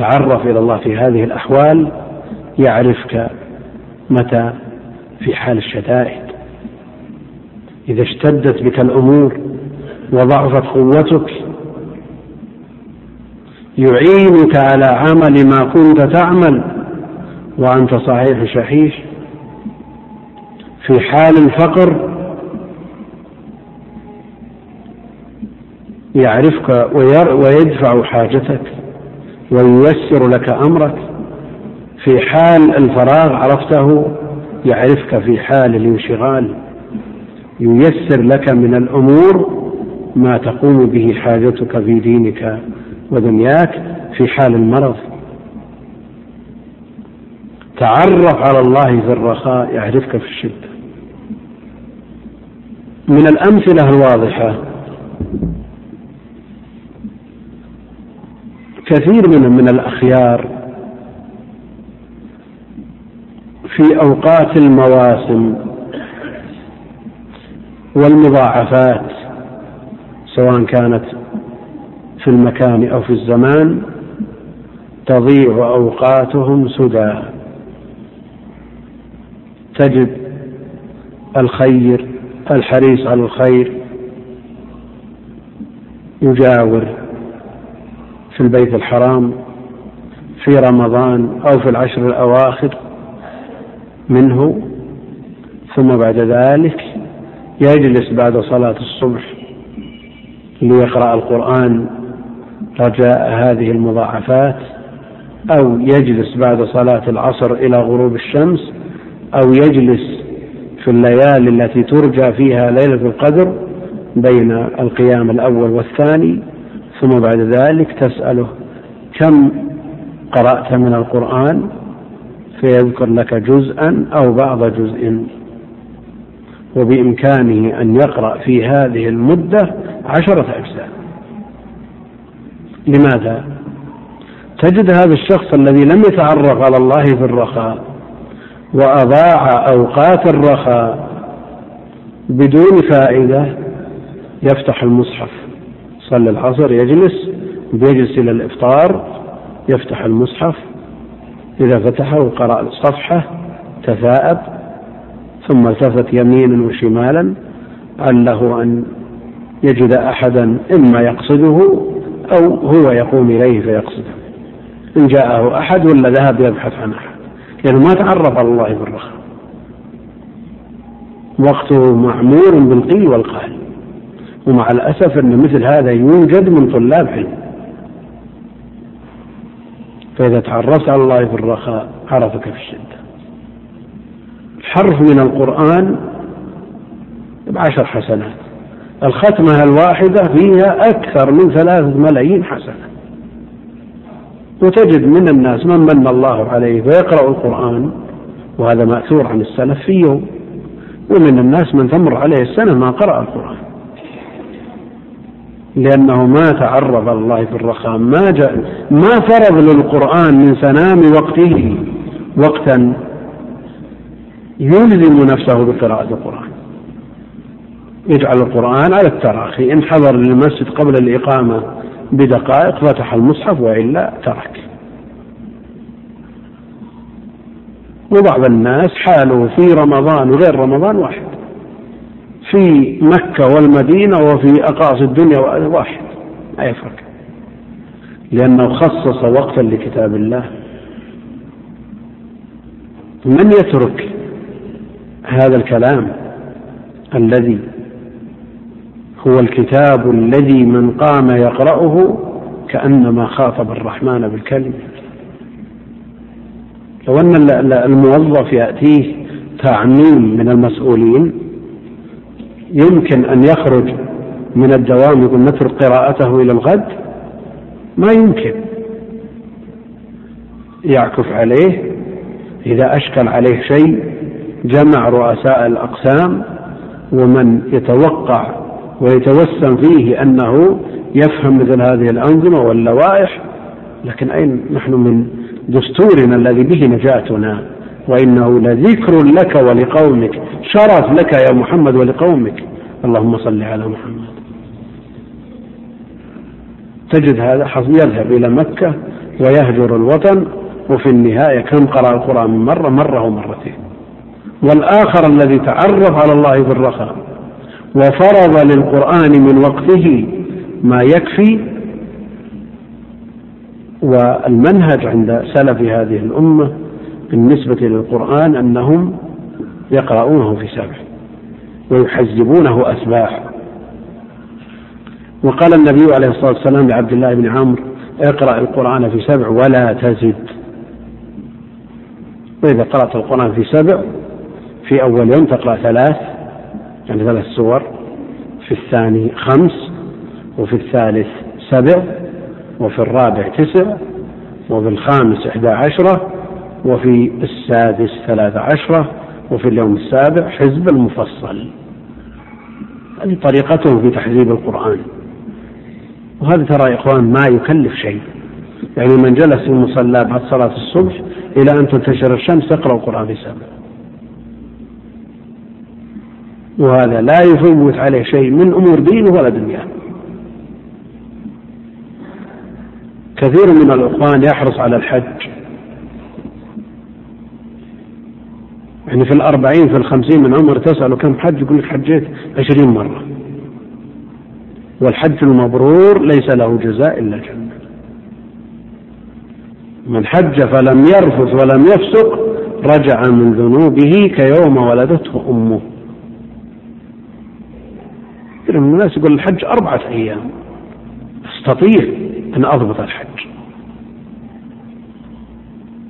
تعرف إلى الله في هذه الأحوال يعرفك متى في حال الشدائد. إذا اشتدت بك الأمور وضعفت قوتك يعينك على عمل ما كنت تعمل وأنت صحيح شحيح. في حال الفقر يعرفك ويدفع حاجتك. وييسر لك أمرك في حال الفراغ عرفته؟ يعرفك في حال الانشغال. ييسر لك من الأمور ما تقوم به حاجتك في دينك ودنياك في حال المرض. تعرف على الله في الرخاء يعرفك في الشدة. من الأمثلة الواضحة كثير من من الأخيار في أوقات المواسم والمضاعفات سواء كانت في المكان أو في الزمان تضيع أوقاتهم سدى. تجد الخير الحريص على الخير يجاور. في البيت الحرام في رمضان أو في العشر الأواخر منه ثم بعد ذلك يجلس بعد صلاة الصبح ليقرأ القرآن رجاء هذه المضاعفات أو يجلس بعد صلاة العصر إلى غروب الشمس أو يجلس في الليالي التي ترجى فيها ليلة القدر بين القيام الأول والثاني ثم بعد ذلك تسأله كم قرأت من القرآن فيذكر لك جزءا أو بعض جزء. وبإمكانه أن يقرأ في هذه المدة عشرة أجزاء. لماذا؟ تجد هذا الشخص الذي لم يتعرف على الله في الرخاء وأضاع أوقات الرخاء بدون فائدة يفتح المصحف. صلى العصر يجلس بيجلس إلى الإفطار يفتح المصحف إذا فتحه وقرأ الصفحة تثاءب ثم التفت يمينا وشمالا عله أن يجد أحدا إما يقصده أو هو يقوم إليه فيقصده. إن جاءه أحد ولا ذهب يبحث عن أحد. لأنه ما تعرف على الله بالرخاء. وقته معمور بالقيل والقال. ومع الأسف أن مثل هذا يوجد من طلاب علم. فإذا تعرفت على الله في الرخاء عرفك في الشدة. حرف من القرآن بعشر حسنات. الختمة الواحدة فيها أكثر من ثلاثة ملايين حسنة. وتجد من الناس من من الله عليه فيقرأ القرآن وهذا مأثور عن السلف في يوم. ومن الناس من تمر عليه السنة ما قرأ القرآن. لأنه ما تعرض الله في الرخاء ما جاء ما فرض للقرآن من سنام وقته وقتا يلزم نفسه بقراءة القرآن. يجعل القرآن على التراخي. إن حضر للمسجد قبل الإقامة بدقائق فتح المصحف وإلا ترك. وبعض الناس حاله في رمضان وغير رمضان واحد. في مكة والمدينة وفي أقاصي الدنيا واحد. ما يفرق. لأنه خصص وقتا لكتاب الله. من يترك هذا الكلام الذي هو الكتاب الذي من قام يقرأه كأنما خاطب الرحمن بالكلمة؟ لو أن الموظف يأتيه تعميم من المسؤولين يمكن أن يخرج من الدوام يقول نترك قراءته إلى الغد؟ ما يمكن. يعكف عليه. إذا أشكل عليه شيء جمع رؤساء الأقسام ومن يتوقع ويتوسم فيه أنه يفهم مثل هذه الأنظمة واللوائح لكن أين نحن من دستورنا الذي به نجاتنا؟ وإنه لذكر لك ولقومك شرف لك يا محمد ولقومك. اللهم صل على محمد. تجد هذا يذهب إلى مكة ويهجر الوطن وفي النهاية كم قرأ القرآن؟ من مرة مرة ومرتين. والآخر الذي تعرف على الله بالرخاء وفرض للقرآن من وقته ما يكفي. والمنهج عند سلف هذه الأمة بالنسبة للقرآن أنهم يقرؤونه في سبع ويحزبونه أسباح. وقال النبي عليه الصلاة والسلام لعبد الله بن عمرو اقرأ القرآن في سبع ولا تزد. وإذا قرأت القرآن في سبع في أول يوم تقرأ ثلاث يعني ثلاث سور في الثاني خمس وفي الثالث سبع وفي الرابع تسع وفي الخامس إحدى عشرة وفي السادس ثلاث عشرة وفي اليوم السابع حزب المفصل. هذه طريقتهم في تحزيب القرآن. وهذا ترى يا إخوان ما يكلف شيء. يعني من جلس في المصلى بعد صلاة الصبح إلى أن تنتشر الشمس يقرأ القرآن في سبع وهذا لا يفوت عليه شيء من أمور دينه ولا دنياه. كثير من الإخوان يحرص على الحج. يعني في الأربعين في الخمسين من عمر تسأله كم حج يقول لك حجيت عشرين مرة. والحج المبرور ليس له جزاء إلا الجنة. من حج فلم يرفث ولم يفسق رجع من ذنوبه كيوم ولدته أمه. كثير من الناس يقول الحج أربعة أيام. أستطيع أن أضبط الحج.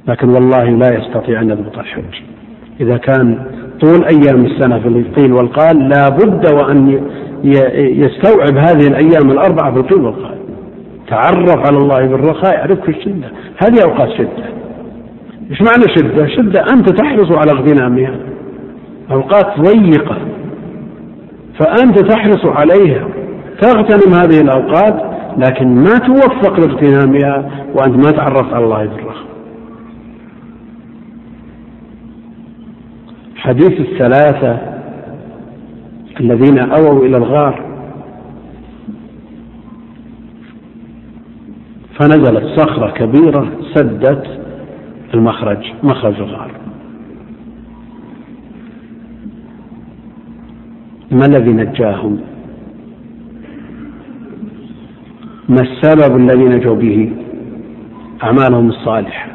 لكن والله لا يستطيع أن يضبط الحج. إذا كان طول أيام السنة في القيل والقال لا بد وأن يستوعب هذه الأيام الأربعة في القيل والقال. تعرف على الله بالرخاء يعرفك الشدة. هذه أوقات شدة. إيش معنى شدة؟ شدة أنت تحرص على اغتنامها. أوقات ضيقة. فأنت تحرص عليها. تغتنم هذه الأوقات لكن ما توفق لاغتنامها وأنت ما تعرفت على الله بالرخاء. حديث الثلاثة الذين أووا إلى الغار. فنزلت صخرة كبيرة سدت المخرج مخرج الغار. ما الذي نجاهم؟ ما السبب الذي نجوا به؟ أعمالهم الصالحة.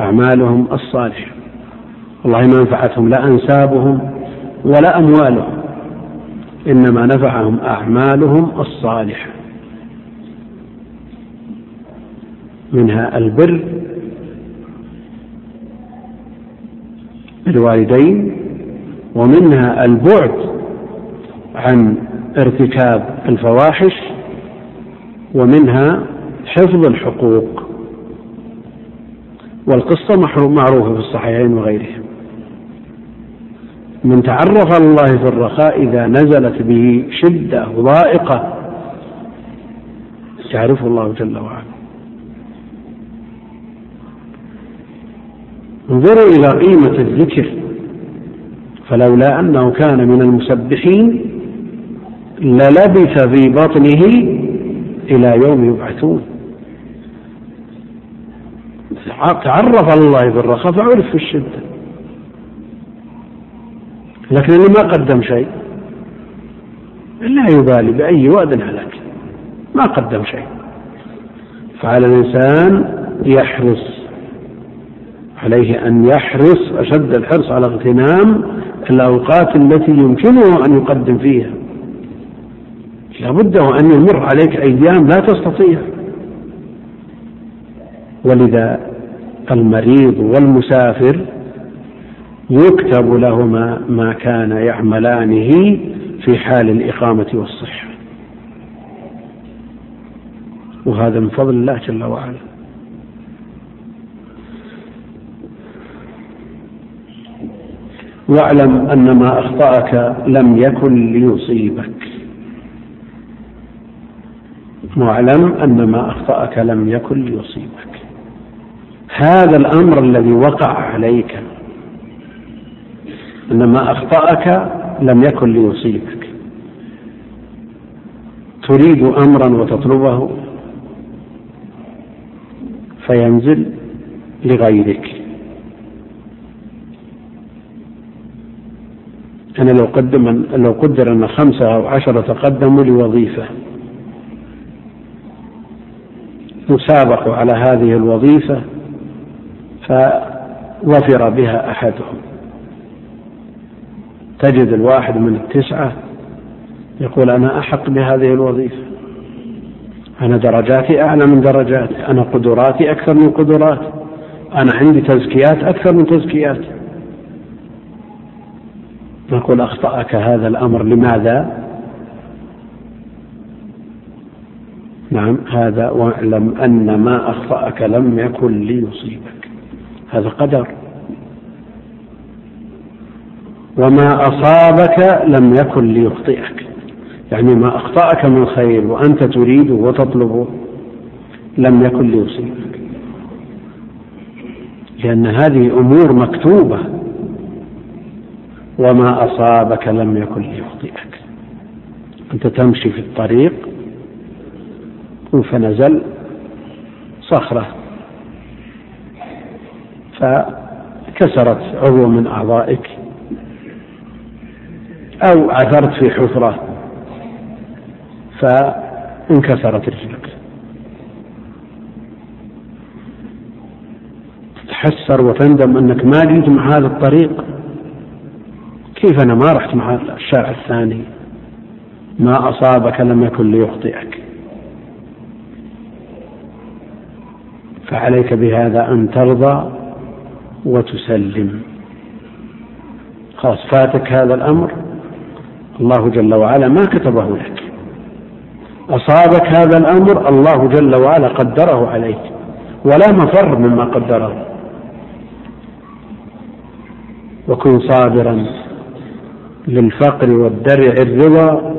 أعمالهم الصالحة. والله ما نفعتهم لا أنسابهم ولا أموالهم إنما نفعهم أعمالهم الصالحة. منها البر بالوالدين ومنها البعد عن ارتكاب الفواحش ومنها حفظ الحقوق. والقصة معروفة في الصحيحين وغيرهم. من تعرف على الله في الرخاء إذا نزلت به شدة ضائقة. يعرفه الله جل وعلا. انظروا إلى قيمة الذكر. فلولا أنه كان من المسبحين للبث في بطنه إلى يوم يبعثون. تعرف على الله في الرخاء فعرف في الشدة. لكن اللي ما قدم شيء لا يبالي بأي واد هلك. ما قدم شيء. فعلى الإنسان يحرص. عليه أن يحرص أشد الحرص على اغتنام الأوقات التي يمكنه أن يقدم فيها. لابد أن يمر عليك أيام لا تستطيع. ولذا المريض والمسافر يكتب لهما ما كان يعملانه في حال الإقامة والصحة. وهذا من فضل الله جل وعلا. واعلم أن ما أخطأك لم يكن ليصيبك. واعلم أن ما أخطأك لم يكن ليصيبك. هذا الأمر الذي وقع عليك أن ما أخطأك لم يكن ليصيبك. تريد أمرا وتطلبه فينزل لغيرك. أنا لو قدم لو قدر أن خمسة أو عشرة تقدموا لوظيفة وسابقوا على هذه الوظيفة فظفر بها أحدهم. تجد الواحد من التسعة يقول أنا أحق بهذه الوظيفة. أنا درجاتي أعلى من درجاتي. أنا قدراتي أكثر من قدراتي. أنا عندي تزكيات أكثر من تزكياتي. نقول أخطأك هذا الأمر. لماذا؟ نعم هذا واعلم أن ما أخطأك لم يكن ليصيبك. هذا قدر. وما أصابك لم يكن ليخطئك. يعني ما أخطأك من خير وأنت تريده وتطلبه لم يكن ليصيبك. لأن هذه أمور مكتوبة. وما أصابك لم يكن ليخطئك. أنت تمشي في الطريق فنزل صخرة. فكسرت عضو من أعضائك. أو عثرت في حفرة فانكسرت رجلك تتحسر وتندم أنك ما جيت مع هذا الطريق. كيف أنا ما رحت مع الشارع الثاني؟ ما أصابك لم يكن ليخطئك. فعليك بهذا أن ترضى وتسلم. خلاص فاتك هذا الأمر. الله جل وعلا ما كتبه لك. أصابك هذا الأمر الله جل وعلا قدره عليك ولا مفر مما قدره. وكن صابرا للفقر والدرع الرضا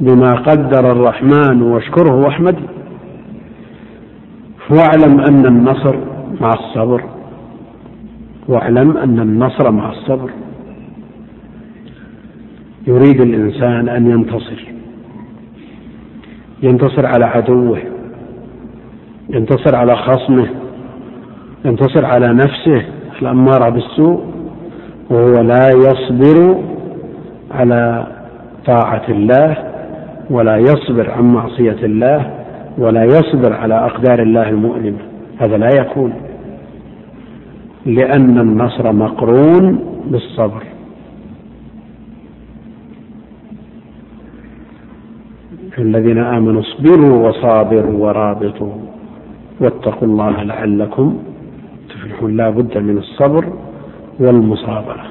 بما قدر الرحمن واشكره واحمد. واعلم أن النصر مع الصبر واعلم أن النصر مع الصبر. يريد الإنسان أن ينتصر. ينتصر على عدوه. ينتصر على خصمه. ينتصر على نفسه. الأمارة بالسوء. وهو لا يصبر على طاعة الله ولا يصبر عن معصية الله ولا يصبر على أقدار الله المؤلمة هذا لا يكون. لأن النصر مقرون بالصبر. الذين آمنوا اصبروا وصابروا ورابطوا واتقوا الله لعلكم تفلحون. لا بد من الصبر والمصابرة.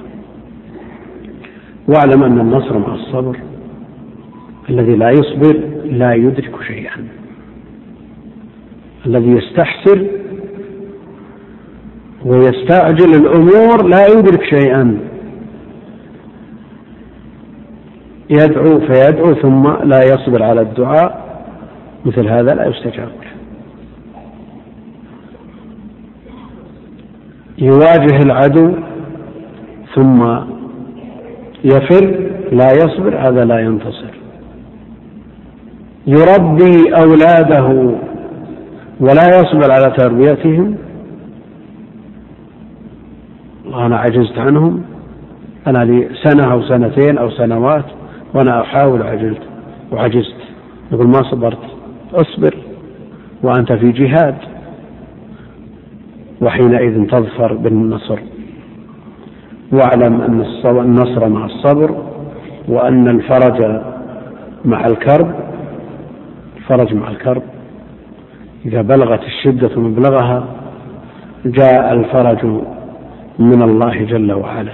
واعلم أن النصر مع الصبر الذي لا يصبر لا يدرك شيئا. الذي يستحسر ويستعجل الأمور لا يدرك شيئا. يدعو فيدعو ثم لا يصبر على الدعاء مثل هذا لا يستجاب. له يواجه العدو ثم يفر لا يصبر هذا لا ينتصر. يربي أولاده ولا يصبر على تربيتهم. وأنا عجزت عنهم. أنا لي سنة أو سنتين أو سنوات وأنا أحاول وعجزت وعجزت. يقول ما صبرت. اصبر وأنت في جهاد وحينئذ تظفر بالنصر. واعلم أن النصر مع الصبر وأن الفرج مع الكرب الفرج مع الكرب. إذا بلغت الشدة مبلغها جاء الفرج من الله جل وعلا.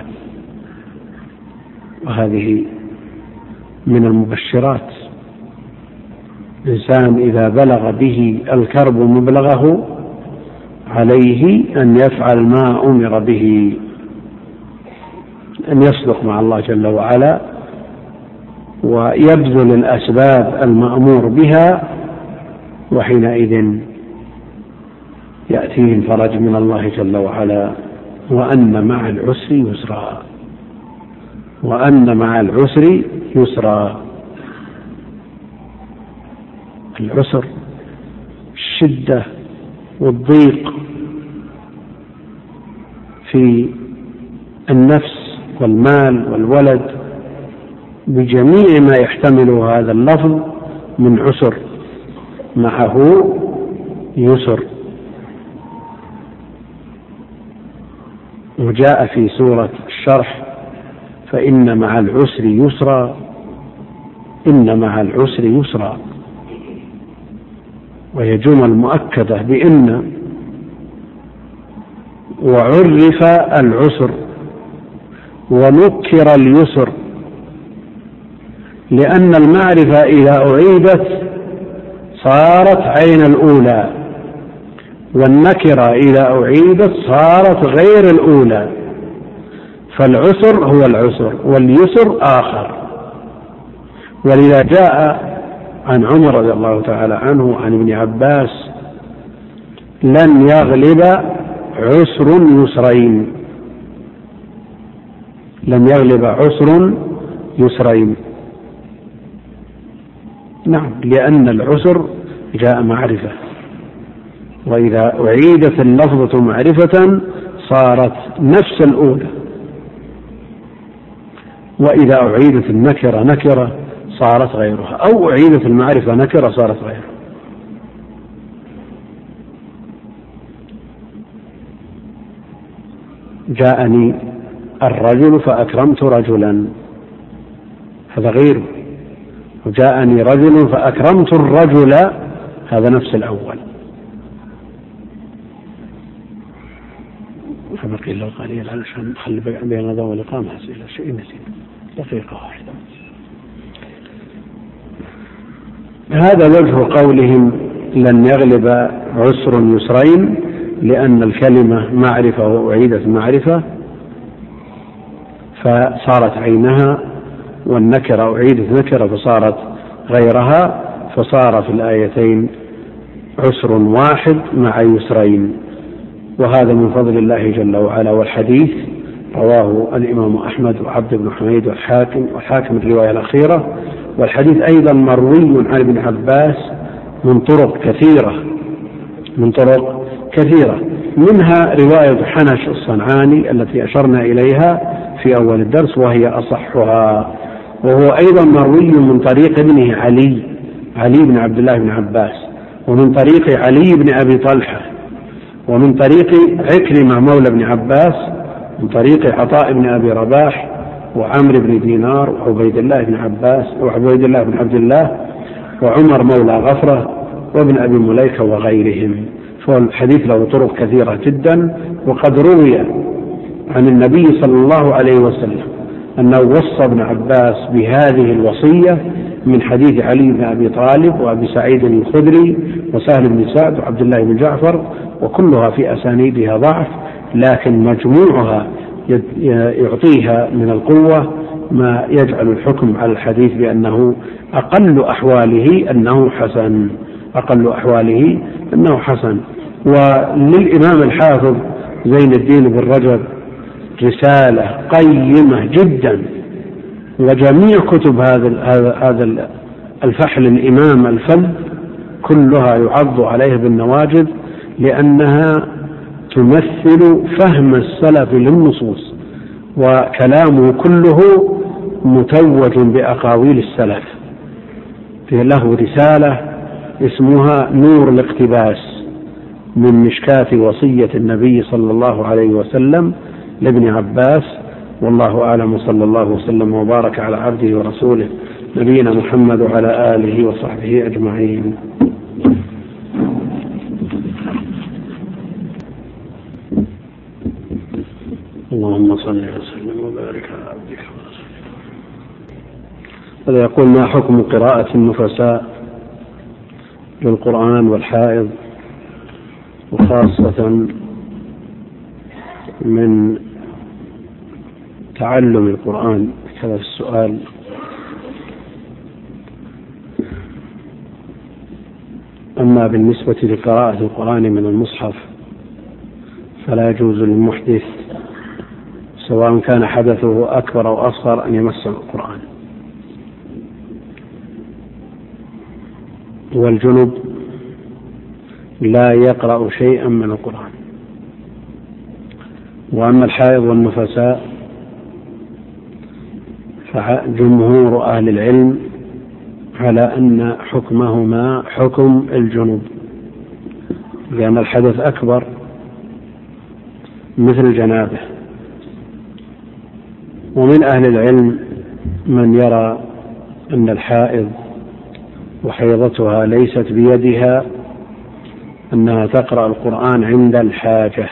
وهذه من المبشرات. الإنسان إذا بلغ به الكرب مبلغه عليه أن يفعل ما أمر به أن يصدق مع الله جل وعلا ويبذل الأسباب المأمور بها وحينئذ يأتيه الفرج من الله جل وعلا وأن مع العسر يسرا. وأن مع العسر يسرا. العسر الشدة والضيق في النفس والمال والولد بجميع ما يحتمله هذا اللفظ من عسر. معه يسر. وجاء في سورة الشرح فإن مع العسر يسرا إن مع العسر يسرا. وهي جمل مؤكدة بإن وعرف العسر ونكر اليسر لأن المعرفة إذا أعيدت صارت عين الأولى والنكرة إذا أعيدت صارت غير الأولى. فالعسر هو العسر واليسر آخر. ولذا جاء عن عمر رضي الله تعالى عنه عن ابن عباس لن يغلب عسر يسرين. لن يغلب عسر يسرين. نعم لأن العسر جاء معرفة. وإذا أعيدت اللفظة معرفة صارت نفس الأولى. وإذا أعيدت النكرة نكرة صارت غيرها. أو أعيدت المعرفة نكرة صارت غيرها. جاءني الرجل فأكرمت رجلا. هذا غيره وجاءني رجل فأكرمت الرجل. هذا نفس الأول. قليل علشان نخلي بين هذا والإقامة أسئلة شيء نسيت دقيقة واحدة. هذا وجه قولهم لن يغلب عسر يسرين لأن الكلمة معرفة وأعيدت معرفة فصارت عينها والنكرة أعيدت نكرة فصارت غيرها فصار في الآيتين عسر واحد مع يسرين. وهذا من فضل الله جل وعلا. والحديث رواه الإمام أحمد وعبد بن حميد والحاكم والحاكم الرواية الأخيرة. والحديث أيضا مروي عن ابن عباس من طرق كثيرة من طرق كثيرة. منها رواية حنش الصنعاني التي أشرنا إليها في أول الدرس وهي أصحها. وهو أيضا مروي من طريق ابنه علي علي بن عبد الله بن عباس ومن طريق علي بن أبي طلحة. ومن طريق عكرمة مولى بن عباس من طريق عطاء بن أبي رباح وعمرو بن دينار وعبيد الله بن عباس وعبيد الله بن عبد الله وعمر مولى غفرة وابن أبي مليكة وغيرهم. فالحديث له طرق كثيرة جدا وقد روي عن النبي صلى الله عليه وسلم أنه وصى ابن عباس بهذه الوصية من حديث علي بن أبي طالب وأبي سعيد الخدري وسهل بن سعد وعبد الله بن جعفر وكلها في أسانيدها ضعف لكن مجموعها يعطيها من القوة ما يجعل الحكم على الحديث بأنه أقل أحواله أنه حسن أقل أحواله أنه حسن. وللإمام الحافظ زين الدين بن رجب رسالة قيمة جدا وجميع كتب هذا هذا الفحل الإمام الفذ كلها يعض عليه بالنواجذ لأنها تمثل فهم السلف للنصوص وكلامه كله متوج بأقاويل السلف. له رسالة اسمها نور الاقتباس من مشكاة وصية النبي صلى الله عليه وسلم لابن عباس والله أعلم صلى الله وسلم وبارك على عبده ورسوله نبينا محمد وعلى آله وصحبه أجمعين. اللهم صل وسلم وبارك على عبدك ورسولك. هذا يقول ما حكم قراءة النفساء للقرآن والحائض؟ وخاصة من تعلم القرآن كذا السؤال. أما بالنسبة لقراءة القرآن من المصحف فلا يجوز للمحدث سواء كان حدثه أكبر أو أصغر أن يمس القرآن. والجنب لا يقرأ شيئا من القرآن. وأما الحائض والنفساء فجمهور أهل العلم على أن حكمهما حكم الجنوب لأن الحدث أكبر مثل الجنابة ومن أهل العلم من يرى أن الحائض وحيضتها ليست بيدها أنها تقرأ القرآن عند الحاجة.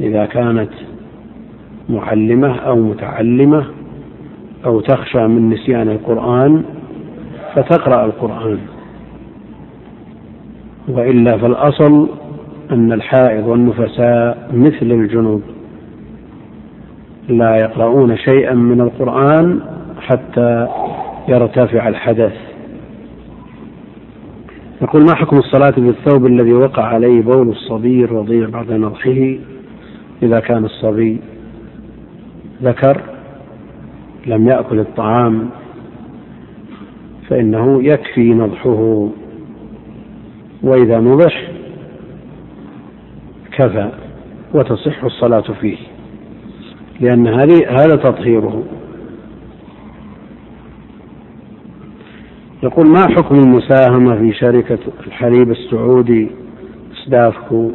إذا كانت معلمة أو متعلمة أو تخشى من نسيان القرآن فتقرأ القرآن. وإلا فالأصل أن الحائض والنفساء مثل الجنوب لا يقرؤون شيئا من القرآن حتى يرتفع الحدث. يقول ما حكم الصلاة بالثوب الذي وقع عليه بول الصبي رضيع بعد نضحه إذا كان الصبي ذكر لم يأكل الطعام فإنه يكفي نضحه وإذا نضح كفى وتصح الصلاة فيه لأن هذا تطهيره. يقول ما حكم المساهمة في شركة الحليب السعودي سدافكو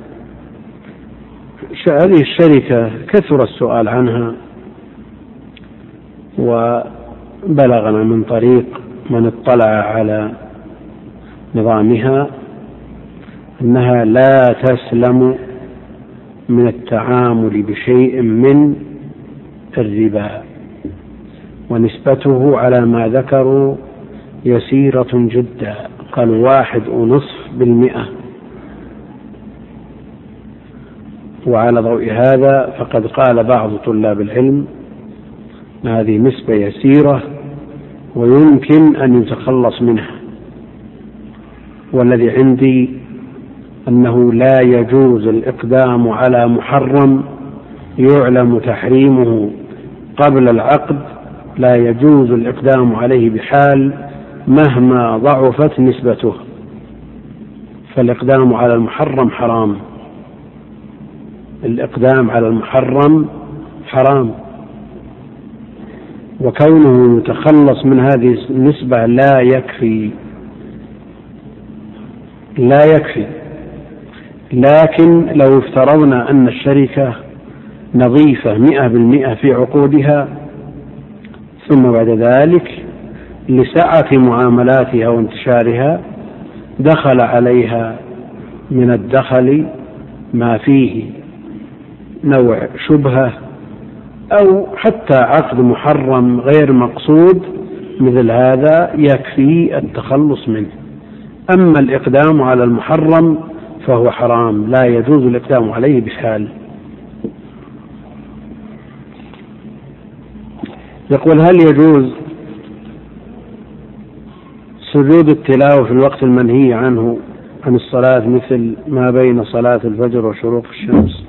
هذه الشركة كثر السؤال عنها. وبلغنا من طريق من اطلع على نظامها أنها لا تسلم من التعامل بشيء من الربا ونسبته على ما ذكروا يسيرة جدا قالوا واحد ونصف بالمئة. وعلى ضوء هذا فقد قال بعض طلاب العلم هذه نسبة يسيرة ويمكن أن يتخلص منها. والذي عندي أنه لا يجوز الإقدام على محرم يعلم تحريمه قبل العقد لا يجوز الإقدام عليه بحال مهما ضعفت نسبته. فالإقدام على المحرم حرام. الإقدام على المحرم حرام. وكونه يتخلص من هذه النسبة لا يكفي. لا يكفي. لكن لو افترضنا أن الشركة نظيفة مئة بالمئة في عقودها ثم بعد ذلك لسعة معاملاتها وانتشارها دخل عليها من الدخل ما فيه نوع شبهة أو حتى عقد محرم غير مقصود مثل هذا يكفي التخلص منه. أما الإقدام على المحرم فهو حرام لا يجوز الإقدام عليه بحال. يقول هل يجوز سجود التلاوة في الوقت المنهي عنه عن الصلاة مثل ما بين صلاة الفجر وشروق الشمس؟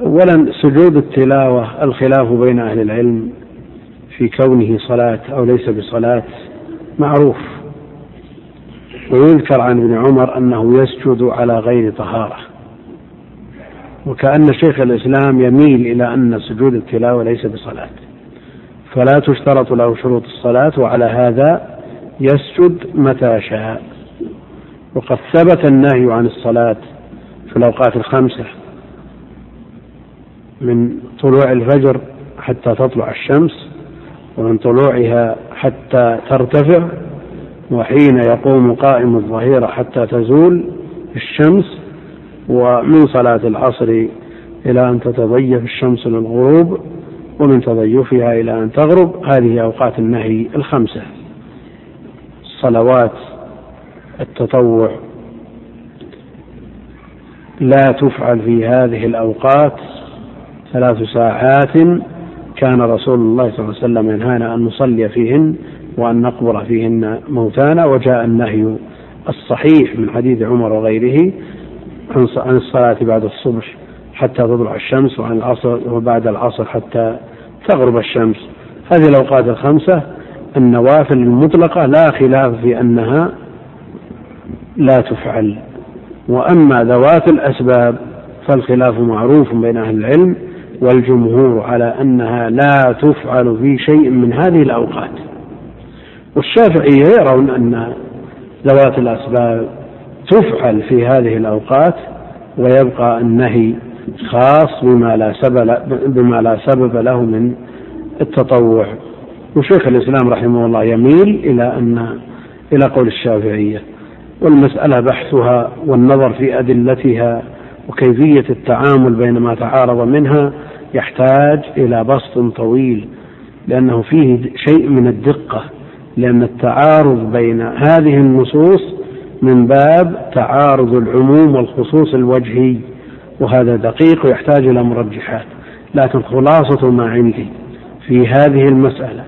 أولا سجود التلاوة الخلاف بين أهل العلم في كونه صلاة أو ليس بصلاة معروف. ويذكر عن ابن عمر أنه يسجد على غير طهارة. وكأن شيخ الإسلام يميل إلى أن سجود التلاوة ليس بصلاة. فلا تشترط له شروط الصلاة وعلى هذا يسجد متى شاء. وقد ثبت النهي عن الصلاة في الأوقات الخمسة. من طلوع الفجر حتى تطلع الشمس ومن طلوعها حتى ترتفع وحين يقوم قائم الظهيرة حتى تزول الشمس ومن صلاة العصر إلى أن تتضيف الشمس للغروب ومن تضيفها إلى أن تغرب. هذه أوقات النهي الخمسة. صلوات التطوع. لا تفعل في هذه الأوقات ثلاث ساعات كان رسول الله صلى الله عليه وسلم ينهانا أن نصلي فيهن وأن نقبر فيهن موتانا وجاء النهي الصحيح من حديث عمر وغيره عن الصلاة بعد الصبح حتى تطلع الشمس وعن العصر وبعد العصر حتى تغرب الشمس. هذه الأوقات الخمسة النوافل المطلقة لا خلاف في أنها لا تفعل. وأما ذوات الأسباب فالخلاف معروف بين أهل العلم والجمهور على أنها لا تفعل في شيء من هذه الأوقات. والشافعية يرون أن ذوات الأسباب تفعل في هذه الأوقات ويبقى النهي خاص بما لا سبب بما لا سبب له من التطوع. وشيخ الإسلام رحمه الله يميل إلى أن إلى قول الشافعية والمسألة بحثها والنظر في أدلتها وكيفية التعامل بين ما تعارض منها يحتاج إلى بسط طويل لأنه فيه شيء من الدقة لأن التعارض بين هذه النصوص من باب تعارض العموم والخصوص الوجهي وهذا دقيق ويحتاج إلى مرجحات. لكن خلاصة ما عندي في هذه المسألة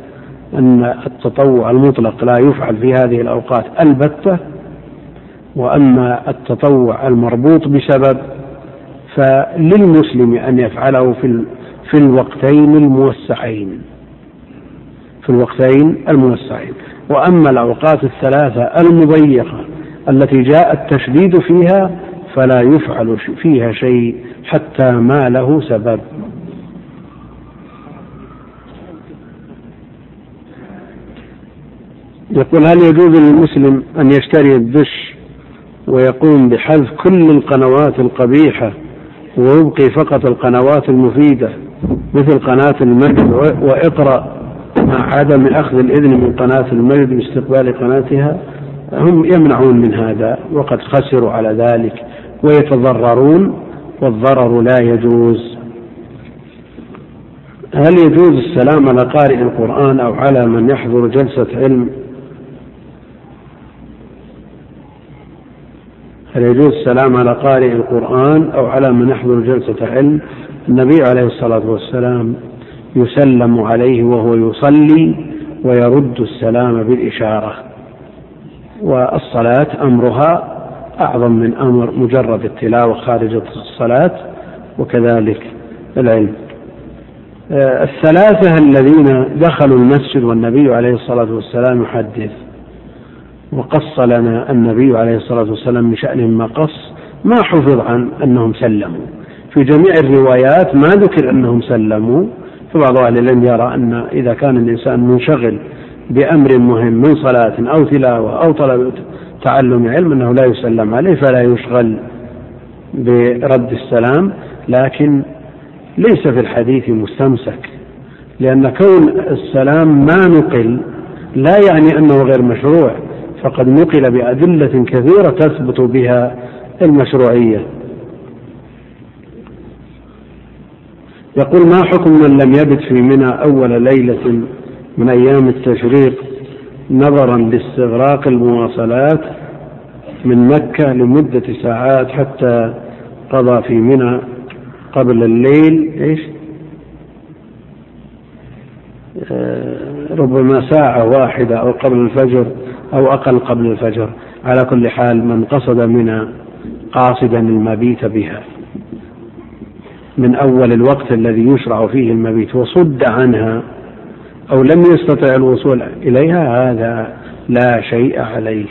أن التطوع المطلق لا يفعل في هذه الأوقات البتة وأما التطوع المربوط بسبب فللمسلم أن يفعله في في الوقتين الموسعين. في الوقتين الموسعين. وأما الأوقات الثلاثة المضيقة التي جاء التشديد فيها فلا يفعل فيها شيء حتى ما له سبب. يقول هل يجوز للمسلم أن يشتري الدش ويقوم بحذف كل القنوات القبيحة ويبقي فقط القنوات المفيدة مثل قناة المجد وإقرأ مع عدم أخذ الإذن من قناة المجد باستقبال قناتها. هم يمنعون من هذا وقد خسروا على ذلك ويتضررون والضرر لا يجوز. هل يجوز السلام على قارئ القرآن أو على من يحضر جلسة علم؟ هل يجوز السلام على قارئ القرآن أو على من يحضر جلسة علم النبي عليه الصلاة والسلام يسلم عليه وهو يصلي ويرد السلام بالإشارة والصلاة أمرها أعظم من أمر مجرد التلاوة خارج الصلاة وكذلك العلم. الثلاثة الذين دخلوا المسجد والنبي عليه الصلاة والسلام يحدث وقص لنا النبي عليه الصلاة والسلام من شأنهم ما قص ما حفظ عن أنهم سلموا. في جميع الروايات ما ذكر أنهم سلموا. فبعض أهل العلم يرى أن إذا كان الإنسان منشغل بأمر مهم من صلاة أو تلاوة أو طلب تعلم علم أنه لا يسلم عليه فلا يشغل برد السلام. لكن ليس في الحديث مستمسك لأن كون السلام ما نقل لا يعني أنه غير مشروع. فقد نقل بأدلة كثيرة تثبت بها المشروعية يقول ما حكم من لم يبت في منى أول ليلة من أيام التشريق نظرا لاستغراق المواصلات من مكة لمدة ساعات حتى قضى في منى قبل الليل إيش؟ ربما ساعة واحدة أو قبل الفجر أو أقل قبل الفجر. على كل حال من قصد منى قاصدا المبيت بها. من أول الوقت الذي يشرع فيه المبيت وصد عنها أو لم يستطع الوصول إليها هذا لا شيء عليه.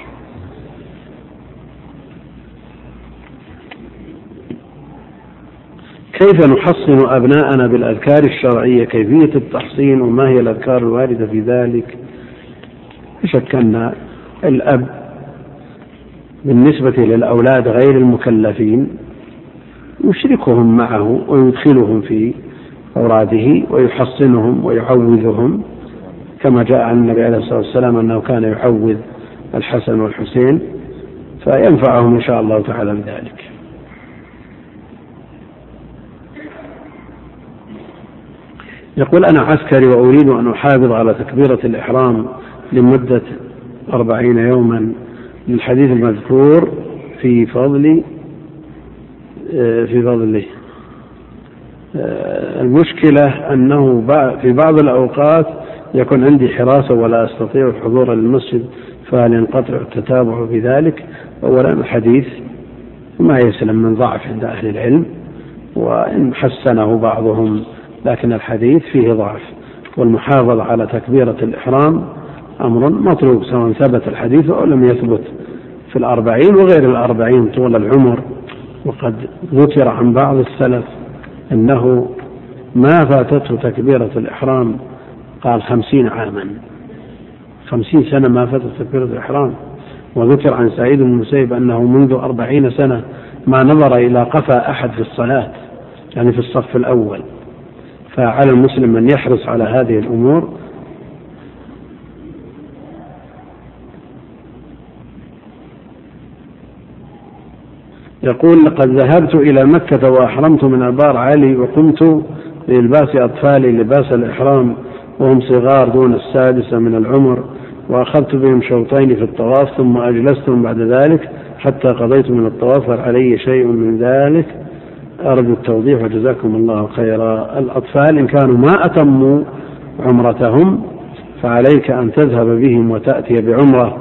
كيف نحصن أبناءنا بالأذكار الشرعية؟ كيفية التحصين؟ وما هي الأذكار الواردة في ذلك؟ شك أن الأب بالنسبة للأولاد غير المكلفين يشركهم معه ويدخلهم في أوراده ويحصنهم ويعوذهم كما جاء عن النبي عليه الصلاة والسلام أنه كان يعوذ الحسن والحسين فينفعهم إن شاء الله تعالى بذلك. يقول أنا عسكري وأريد أن أحافظ على تكبيرة الإحرام لمدة أربعين يوما للحديث المذكور في فضل في فضله المشكلة أنه في بعض الأوقات يكون عندي حراسة ولا أستطيع الحضور للمسجد فهل ينقطع التتابع بذلك؟ أولا الحديث ما يسلم من ضعف عند أهل العلم وإن حسنه بعضهم لكن الحديث فيه ضعف والمحافظة على تكبيرة الإحرام أمر مطلوب سواء ثبت الحديث أو لم يثبت. في الأربعين وغير الأربعين طول العمر وقد ذكر عن بعض السلف أنه ما فاتته تكبيرة الإحرام قال خمسين عاما. خمسين سنة ما فاتت تكبيرة الإحرام. وذكر عن سعيد بن المسيب أنه منذ أربعين سنة ما نظر إلى قفا أحد في الصلاة يعني في الصف الأول. فعلى المسلم أن يحرص على هذه الأمور. يقول لقد ذهبت إلى مكة وأحرمت من أبار علي وقمت بإلباس أطفالي لباس الإحرام وهم صغار دون السادسة من العمر وأخذت بهم شوطين في الطواف ثم أجلستهم بعد ذلك حتى قضيت من الطواف هل علي شيء من ذلك. أرجو التوضيح وجزاكم الله خيرا. الأطفال إن كانوا ما أتموا عمرتهم فعليك أن تذهب بهم وتأتي بعمرة.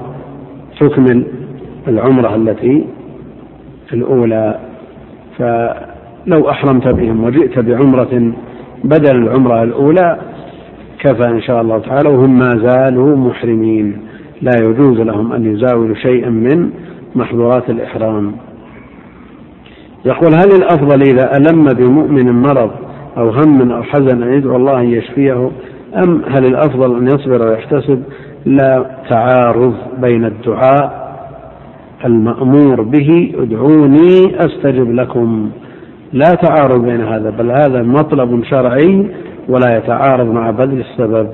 تكمل العمرة التي في الأولى. فلو أحرمت بهم وجئت بعمرة بدل العمرة الأولى كفى إن شاء الله تعالى وهم ما زالوا محرمين. لا يجوز لهم أن يزاولوا شيئا من محظورات الإحرام. يقول هل الأفضل إذا ألم بمؤمن مرض أو هم أو حزن أن يدعو الله أن يشفيه؟ أم هل الأفضل أن يصبر ويحتسب؟ لا تعارض بين الدعاء المأمور به ادعوني أستجب لكم. لا تعارض بين هذا بل هذا مطلب شرعي ولا يتعارض مع بذل السبب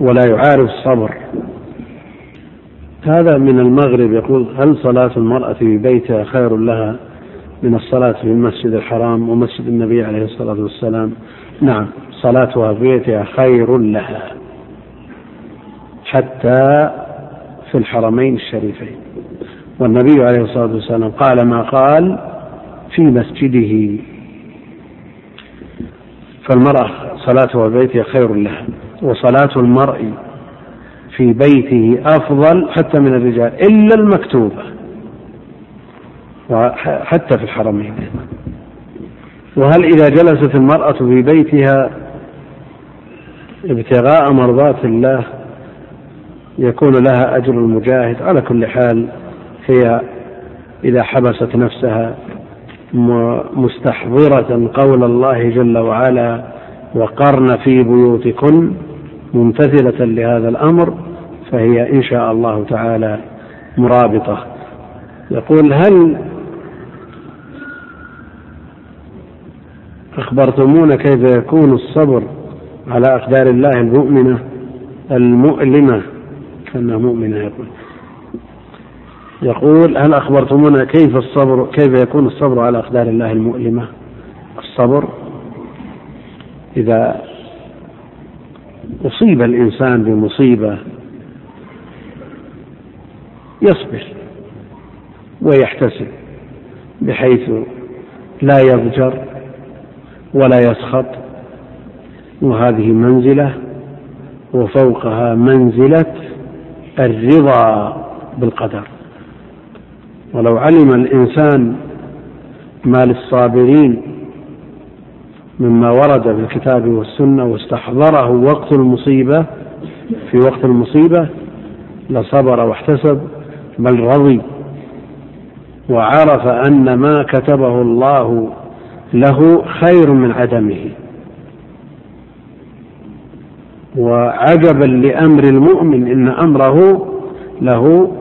ولا يعارض الصبر. هذا من المغرب يقول هل صلاة المرأة في بيتها خير لها من الصلاة في المسجد الحرام ومسجد النبي عليه الصلاة والسلام؟ نعم صلاتها في بيتها خير لها حتى في الحرمين الشريفين. والنبي عليه الصلاة والسلام قال ما قال في مسجده. فالمرأة صلاتها في بيتها خير لها وصلاة المرء في بيته أفضل حتى من الرجال إلا المكتوبة. حتى في الحرمين وهل إذا جلست المرأة في بيتها ابتغاء مرضات الله يكون لها أجر المجاهد؟ على كل حال هي إذا حبست نفسها مستحضرة قول الله جل وعلا وقرن في بيوتكن ممتثلة لهذا الأمر فهي إن شاء الله تعالى مرابطة. يقول هل أخبرتمونا كيف يكون الصبر على أقدار الله المؤمنة؟ المؤلمة كأنها مؤمنة يقول. يقول هل أخبرتمونا كيف الصبر كيف يكون الصبر على أقدار الله المؤلمة؟ الصبر إذا أصيب الإنسان بمصيبة يصبر ويحتسب بحيث لا يضجر ولا يسخط. وهذه منزلة وفوقها منزلة الرضا بالقدر. ولو علم الإنسان ما للصابرين مما ورد في الكتاب والسنة واستحضره وقت المصيبة في وقت المصيبة لصبر واحتسب بل رضي. وعرف أن ما كتبه الله له خير من عدمه. وعجبا لأمر المؤمن إن أمره له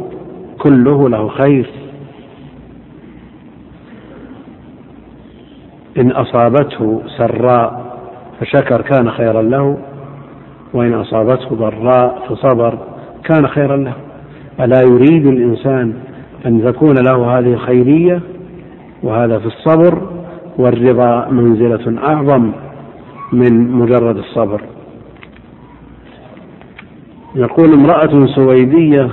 كله له خير. إن أصابته سراء فشكر كان خيرا له. وإن أصابته ضراء فصبر كان خيرا له. ألا يريد الإنسان أن تكون له هذه الخيرية؟ وهذا في الصبر. والرضا منزلة أعظم من مجرد الصبر. يقول امرأة سويدية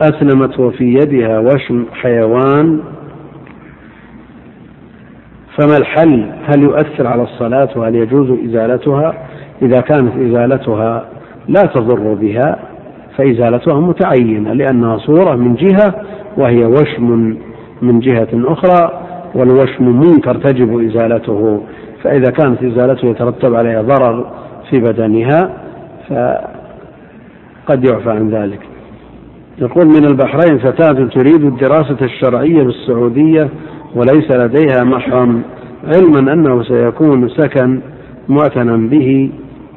أسلمت وفي يدها وشم حيوان فما الحل؟ هل يؤثر على الصلاة وهل يجوز إزالتها؟ إذا كانت إزالتها لا تضر بها فإزالتها متعينة لأنها صورة من جهة وهي وشم من جهة أخرى والوشم منكر تجب إزالته فإذا كانت إزالته يترتب عليها ضرر في بدنها فقد يعفى عن ذلك. يقول من البحرين فتاة تريد الدراسة الشرعية بالسعودية وليس لديها محرم علما أنه سيكون سكن معتنا به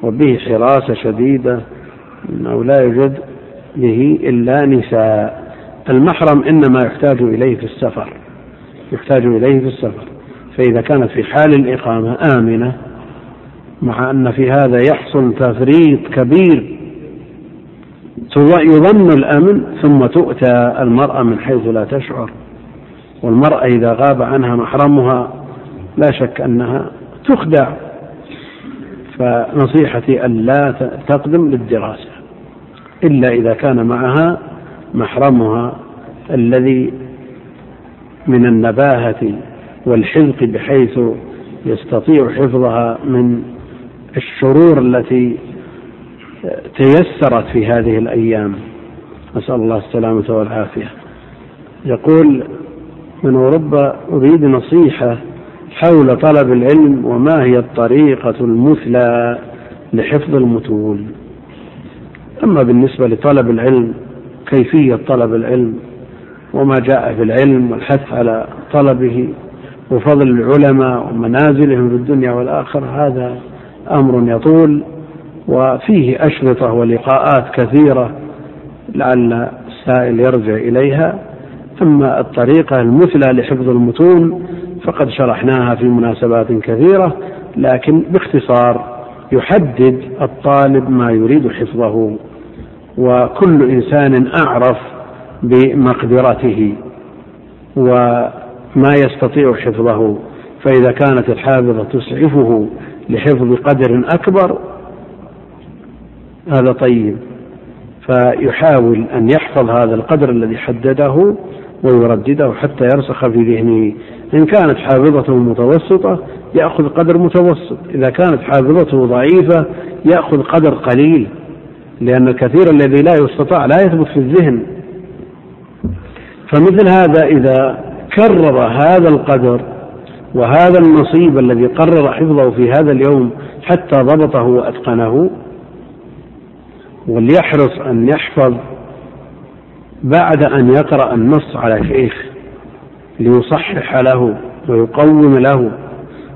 وبه حراسة شديدة أنه لا يوجد به إلا نساء. المحرم إنما يحتاج إليه في السفر يحتاج إليه في السفر. فإذا كانت في حال الإقامة آمنة مع أن في هذا يحصل تفريط كبير يظن الأمن ثم تؤتى المرأة من حيث لا تشعر. والمرأة إذا غاب عنها محرمها لا شك أنها تخدع. فنصيحتي أن لا تقدم للدراسة إلا إذا كان معها محرمها الذي من النباهة والحذق بحيث يستطيع حفظها من الشرور التي تيسرت في هذه الأيام. نسأل الله السلامة والعافية. يقول من أوروبا أريد نصيحة حول طلب العلم وما هي الطريقة المثلى لحفظ المتون. أما بالنسبة لطلب العلم كيفية طلب العلم وما جاء في العلم والحث على طلبه وفضل العلماء ومنازلهم في الدنيا والآخرة هذا أمر يطول وفيه أشرطة ولقاءات كثيرة لعل السائل يرجع إليها. أما الطريقة المثلى لحفظ المتون فقد شرحناها في مناسبات كثيرة لكن باختصار يحدد الطالب ما يريد حفظه وكل إنسان أعرف بمقدرته وما يستطيع حفظه فإذا كانت الحافظة تسعفه لحفظ قدر أكبر هذا طيب. فيحاول أن يحفظ هذا القدر الذي حدده ويردده حتى يرسخ في ذهنه. إن كانت حافظته متوسطة يأخذ قدر متوسط. إذا كانت حافظته ضعيفة يأخذ قدر قليل. لأن الكثير الذي لا يستطاع لا يثبت في الذهن. فمثل هذا إذا كرر هذا القدر وهذا النصيب الذي قرر حفظه في هذا اليوم حتى ضبطه وأتقنه وليحرص أن يحفظ بعد أن يقرأ النص على شيخ ليصحح له ويقوم له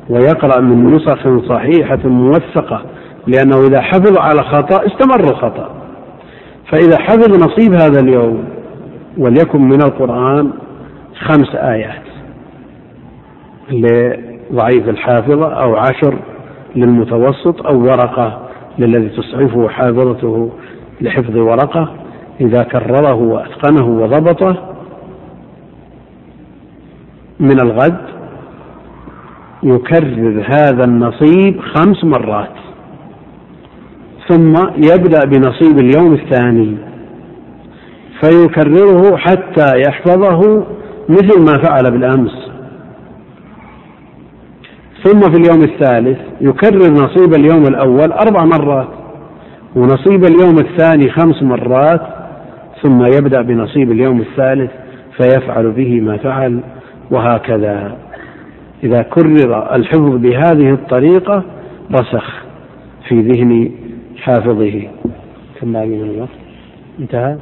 ويقرأ من نسخ صحيحة موثقة لأنه إذا حفظ على خطأ استمر الخطأ. فإذا حفظ نصيب هذا اليوم وليكن من القرآن خمس آيات لضعيف الحافظة أو عشر للمتوسط أو ورقة للذي تصحفه حافظته لحفظ ورقة إذا كرره وأتقنه وضبطه من الغد يكرر هذا النصيب خمس مرات ثم يبدأ بنصيب اليوم الثاني فيكرره حتى يحفظه مثل ما فعل بالأمس. ثم في اليوم الثالث يكرر نصيب اليوم الأول أربع مرات ونصيب اليوم الثاني خمس مرات ثم يبدأ بنصيب اليوم الثالث فيفعل به ما فعل وهكذا. إذا كرر الحفظ بهذه الطريقة رسخ في ذهن حافظه. كم باقي من الوقت؟ انتهى؟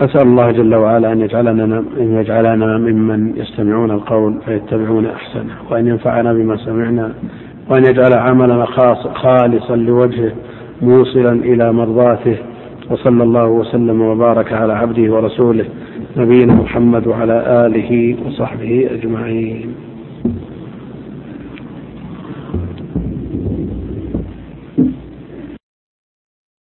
أسأل الله جل وعلا أن يجعلنا أن يجعلنا ممن يستمعون القول فيتبعون أحسنه وأن ينفعنا بما سمعنا وأن يجعل عملنا خالصا لوجهه موصلا إلى مرضاته. وصلى الله وسلم وبارك على عبده ورسوله نبينا محمد وعلى آله وصحبه أجمعين.